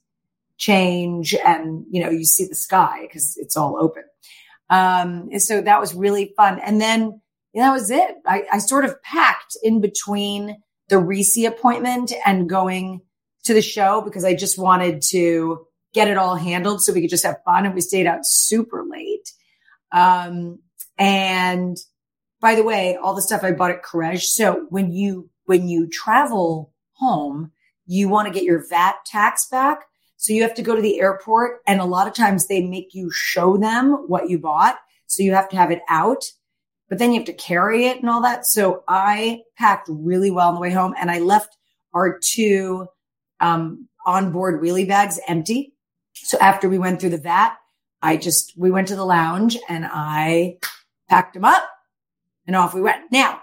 change and, you know, you see the sky because it's all open. Um, and so that was really fun. And then that was it. I, I sort of packed in between the re-see appointment and going to the show because I just wanted to get it all handled so we could just have fun. And we stayed out super late. Um, and by the way, all the stuff I bought at Courrèges. So when you, when you travel home, you want to get your VAT tax back. So you have to go to the airport and a lot of times they make you show them what you bought. So you have to have it out but then you have to carry it and all that. So I packed really well on the way home and I left our two um, onboard wheelie bags empty. So after we went through the vat, I just, we went to the lounge and I packed them up and off we went. Now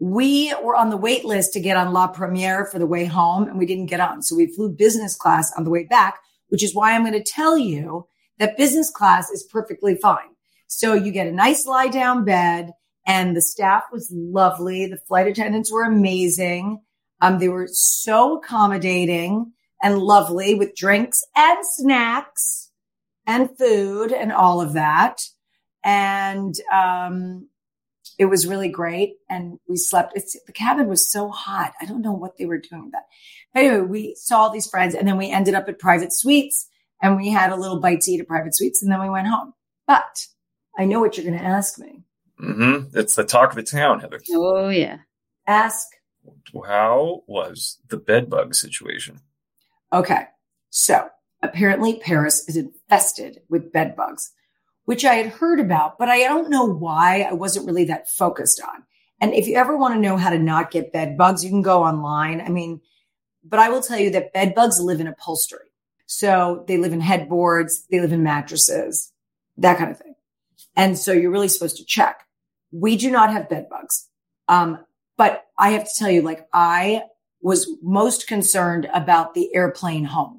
we were on the wait list to get on La Premiere for the way home and we didn't get on. So we flew business class on the way back, which is why I'm going to tell you that business class is perfectly fine. So you get a nice lie down bed and the staff was lovely. The flight attendants were amazing. Um, they were so accommodating and lovely with drinks and snacks and food and all of that. And, um, it was really great. And we slept. It's, the cabin was so hot. I don't know what they were doing with that. But anyway, we saw these friends and then we ended up at private suites and we had a little bite to eat at private suites and then we went home. But I know what you're going to ask me. Mm-hmm. It's the talk of the town, Heather. Oh, yeah. Ask. How was the bed bug situation? Okay. So apparently Paris is infested with bed bugs, which I had heard about, but I don't know why I wasn't really that focused on. And if you ever want to know how to not get bed bugs, you can go online. I mean, but I will tell you that bed bugs live in upholstery. So they live in headboards, they live in mattresses, that kind of thing. And so you're really supposed to check. We do not have bed bugs. Um, but I have to tell you, like I was most concerned about the airplane home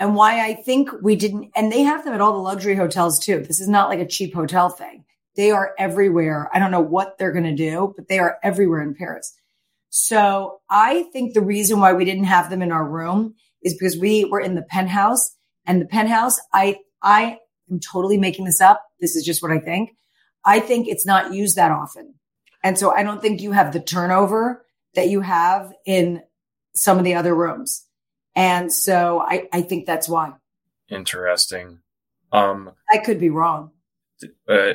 and why I think we didn't, and they have them at all the luxury hotels too. This is not like a cheap hotel thing. They are everywhere. I don't know what they're going to do, but they are everywhere in Paris. So I think the reason why we didn't have them in our room is because we were in the penthouse and the penthouse, I, I am totally making this up. This is just what I think. I think it's not used that often. And so I don't think you have the turnover that you have in some of the other rooms. And so I, I think that's why. Interesting. Um, I could be wrong. Uh,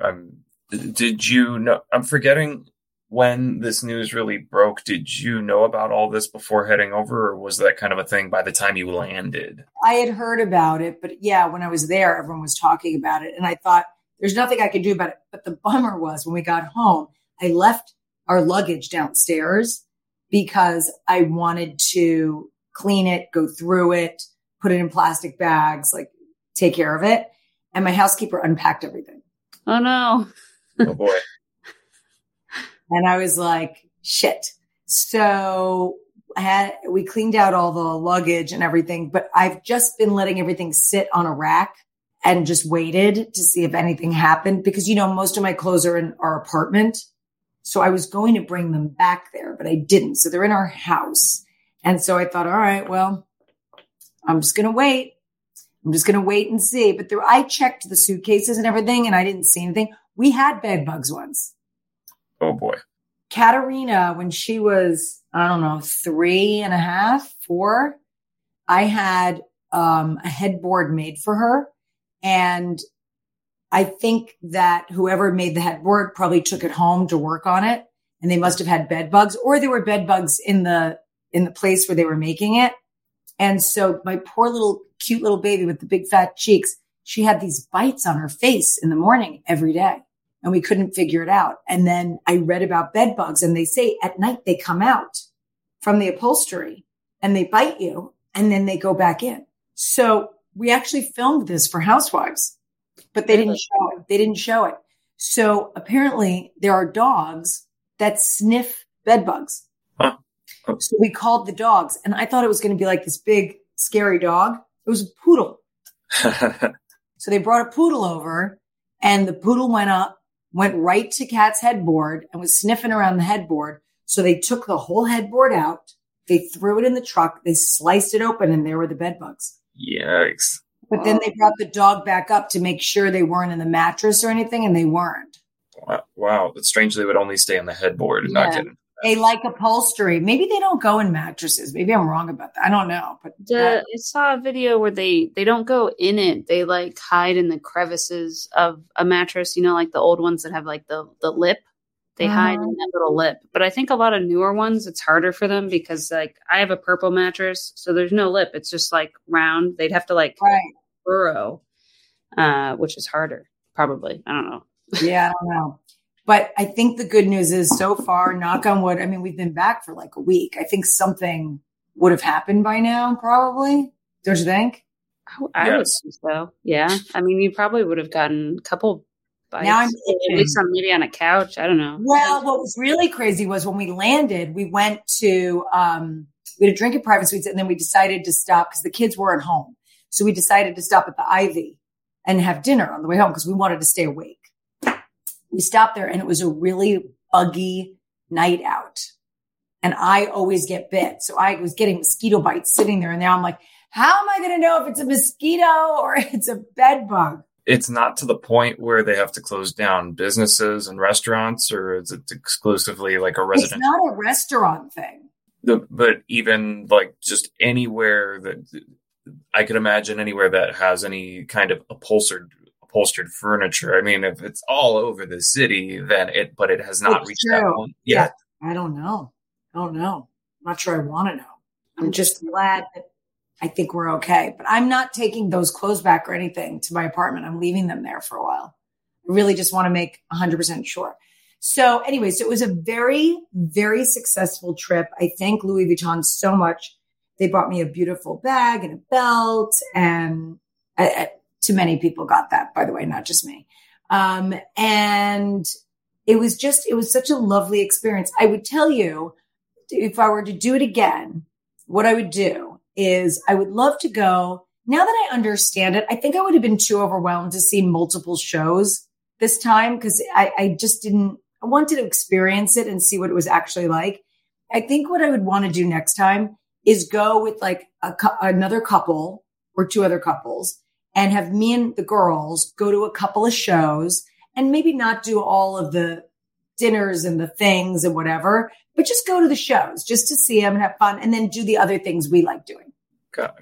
I'm [laughs] did you know? I'm forgetting when this news really broke. Did you know about all this before heading over, or was that kind of a thing by the time you landed? I had heard about it, but yeah, when I was there, everyone was talking about it. And I thought, there's nothing I could do about it. But the bummer was when we got home, I left our luggage downstairs because I wanted to clean it, go through it, put it in plastic bags, like take care of it. And my housekeeper unpacked everything. Oh no. Oh boy. [laughs] and I was like, shit. So I had, we cleaned out all the luggage and everything, but I've just been letting everything sit on a rack and just waited to see if anything happened because, you know, most of my clothes are in our apartment. So I was going to bring them back there, but I didn't. So they're in our house. And so I thought, all right, well, I'm just going to wait. I'm just going to wait and see. But there, I checked the suitcases and everything and I didn't see anything. We had bed bugs once. Oh boy. Katarina, when she was, I don't know, three and a half, four, I had um, a headboard made for her. And I think that whoever made the headboard probably took it home to work on it. And they must have had bed bugs or there were bed bugs in the, in the place where they were making it. And so my poor little cute little baby with the big fat cheeks, she had these bites on her face in the morning every day and we couldn't figure it out. And then I read about bed bugs and they say at night they come out from the upholstery and they bite you and then they go back in. So we actually filmed this for housewives, but they didn't show it. They didn't show it. So apparently there are dogs that sniff bed bugs. Oh. So we called the dogs and I thought it was going to be like this big scary dog. It was a poodle. [laughs] so they brought a poodle over and the poodle went up went right to Cat's headboard and was sniffing around the headboard. So they took the whole headboard out. They threw it in the truck. They sliced it open and there were the bed bugs. Yikes. But then they brought the dog back up to make sure they weren't in the mattress or anything, and they weren't. Wow. wow. But strangely, would only stay on the headboard and yeah. not get they like upholstery. Maybe they don't go in mattresses. Maybe I'm wrong about that. I don't know. But the, I saw a video where they they don't go in it. They like hide in the crevices of a mattress. You know, like the old ones that have like the the lip. They uh-huh. hide in that little lip. But I think a lot of newer ones, it's harder for them because like I have a purple mattress, so there's no lip. It's just like round. They'd have to like right. burrow, uh, which is harder. Probably. I don't know. Yeah, I don't know. But I think the good news is so far, knock on wood. I mean, we've been back for like a week. I think something would have happened by now, probably. Don't you think? I yes. would think so. Yeah. I mean, you probably would have gotten a couple bites. Now I'm at least on maybe on a couch. I don't know. Well, what was really crazy was when we landed, we went to um, we had a drink at private suites, and then we decided to stop because the kids weren't home. So we decided to stop at the Ivy and have dinner on the way home because we wanted to stay awake we stopped there and it was a really buggy night out. And I always get bit. So I was getting mosquito bites sitting there. And now I'm like, how am I going to know if it's a mosquito or [laughs] it's a bed bug? It's not to the point where they have to close down businesses and restaurants, or is it exclusively like a resident? It's not a restaurant thing. The, but even like just anywhere that I could imagine anywhere that has any kind of upholstered upholstered furniture. I mean, if it's all over the city, then it, but it has not it's reached true. that point yet. Yeah, I don't know. I don't know. I'm not sure I want to know. I'm hmm. just glad that I think we're okay. But I'm not taking those clothes back or anything to my apartment. I'm leaving them there for a while. I really just want to make 100% sure. So, anyway, so it was a very, very successful trip. I thank Louis Vuitton so much. They bought me a beautiful bag and a belt, and I, too many people got that, by the way, not just me. Um, and it was just, it was such a lovely experience. I would tell you, if I were to do it again, what I would do is I would love to go. Now that I understand it, I think I would have been too overwhelmed to see multiple shows this time because I, I just didn't, I wanted to experience it and see what it was actually like. I think what I would want to do next time is go with like a, another couple or two other couples and have me and the girls go to a couple of shows and maybe not do all of the dinners and the things and whatever, but just go to the shows just to see them and have fun and then do the other things we like doing.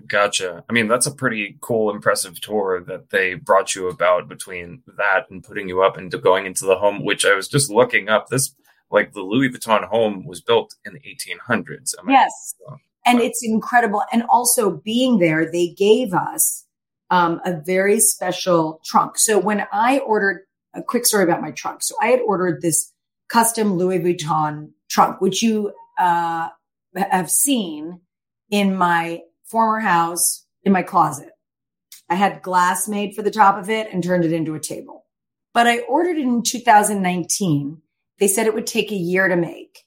Gotcha. I mean, that's a pretty cool, impressive tour that they brought you about between that and putting you up into going into the home, which I was just looking up. This, like the Louis Vuitton home was built in the 1800s. Yes. And it's incredible. And also being there, they gave us um, a very special trunk. So when I ordered a quick story about my trunk. So I had ordered this custom Louis Vuitton trunk, which you uh, have seen in my former house in my closet. I had glass made for the top of it and turned it into a table. But I ordered it in 2019. They said it would take a year to make.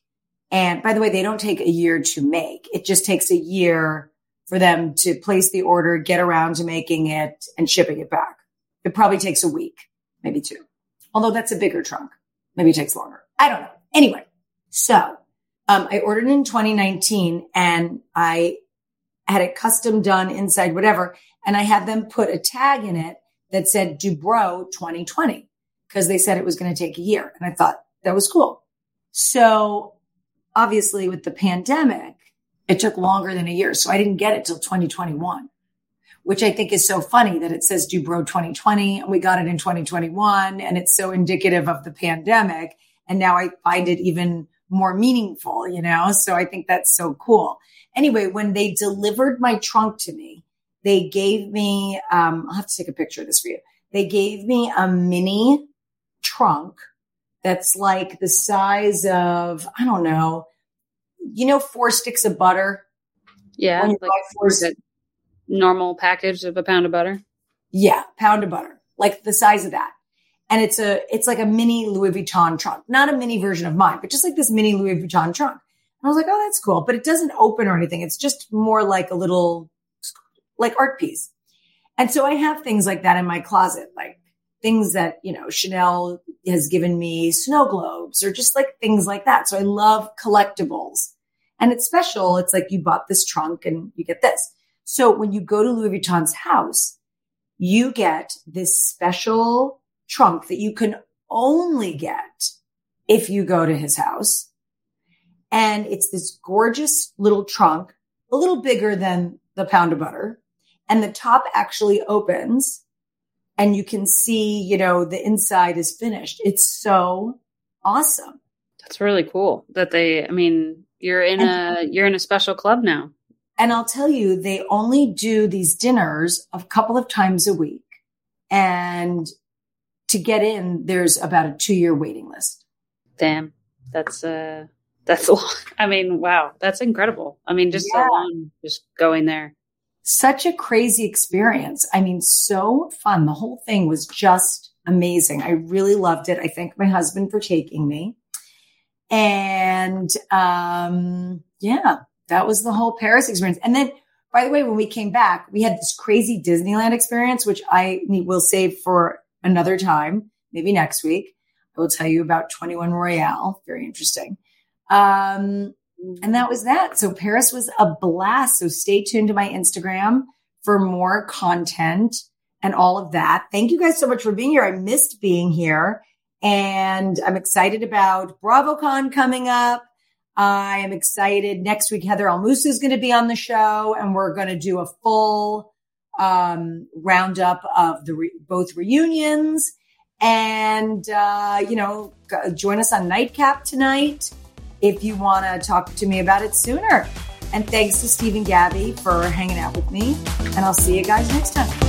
And by the way, they don't take a year to make. It just takes a year for them to place the order, get around to making it and shipping it back. It probably takes a week, maybe two. Although that's a bigger trunk. Maybe it takes longer. I don't know. Anyway, so um, I ordered in 2019 and I had it custom done inside whatever. And I had them put a tag in it that said Dubrow 2020 because they said it was going to take a year. And I thought that was cool. So obviously with the pandemic, it took longer than a year. So I didn't get it till 2021, which I think is so funny that it says Dubrow 2020 and we got it in 2021 and it's so indicative of the pandemic. And now I find it even more meaningful, you know? So I think that's so cool. Anyway, when they delivered my trunk to me, they gave me, um, I'll have to take a picture of this for you. They gave me a mini trunk that's like the size of, I don't know, you know, four sticks of butter. Yeah. Like four, normal package of a pound of butter. Yeah. Pound of butter, like the size of that and it's a it's like a mini Louis Vuitton trunk, not a mini version of mine, but just like this mini Louis Vuitton trunk. And I was like, oh, that's cool, but it doesn't open or anything. It's just more like a little like art piece. And so I have things like that in my closet, like things that you know Chanel has given me snow globes or just like things like that. So I love collectibles. And it's special. It's like you bought this trunk and you get this. So when you go to Louis Vuitton's house, you get this special trunk that you can only get if you go to his house. And it's this gorgeous little trunk, a little bigger than the pound of butter. And the top actually opens and you can see, you know, the inside is finished. It's so awesome. That's really cool that they, I mean, you're in and, a, you're in a special club now. And I'll tell you, they only do these dinners a couple of times a week. And to get in, there's about a two year waiting list. Damn. That's, uh, that's a [laughs] lot. I mean, wow, that's incredible. I mean, just yeah. so just going there. Such a crazy experience. I mean, so fun. The whole thing was just amazing. I really loved it. I thank my husband for taking me. And um, yeah, that was the whole Paris experience. And then, by the way, when we came back, we had this crazy Disneyland experience, which I will save for another time, maybe next week. I will tell you about 21 Royal. Very interesting. Um, and that was that. So Paris was a blast. So stay tuned to my Instagram for more content and all of that. Thank you guys so much for being here. I missed being here and I'm excited about BravoCon coming up. I am excited. Next week, Heather El Moussa is going to be on the show and we're going to do a full um, roundup of the re- both reunions. And, uh, you know, join us on Nightcap tonight if you want to talk to me about it sooner. And thanks to Stephen Gabby for hanging out with me. And I'll see you guys next time.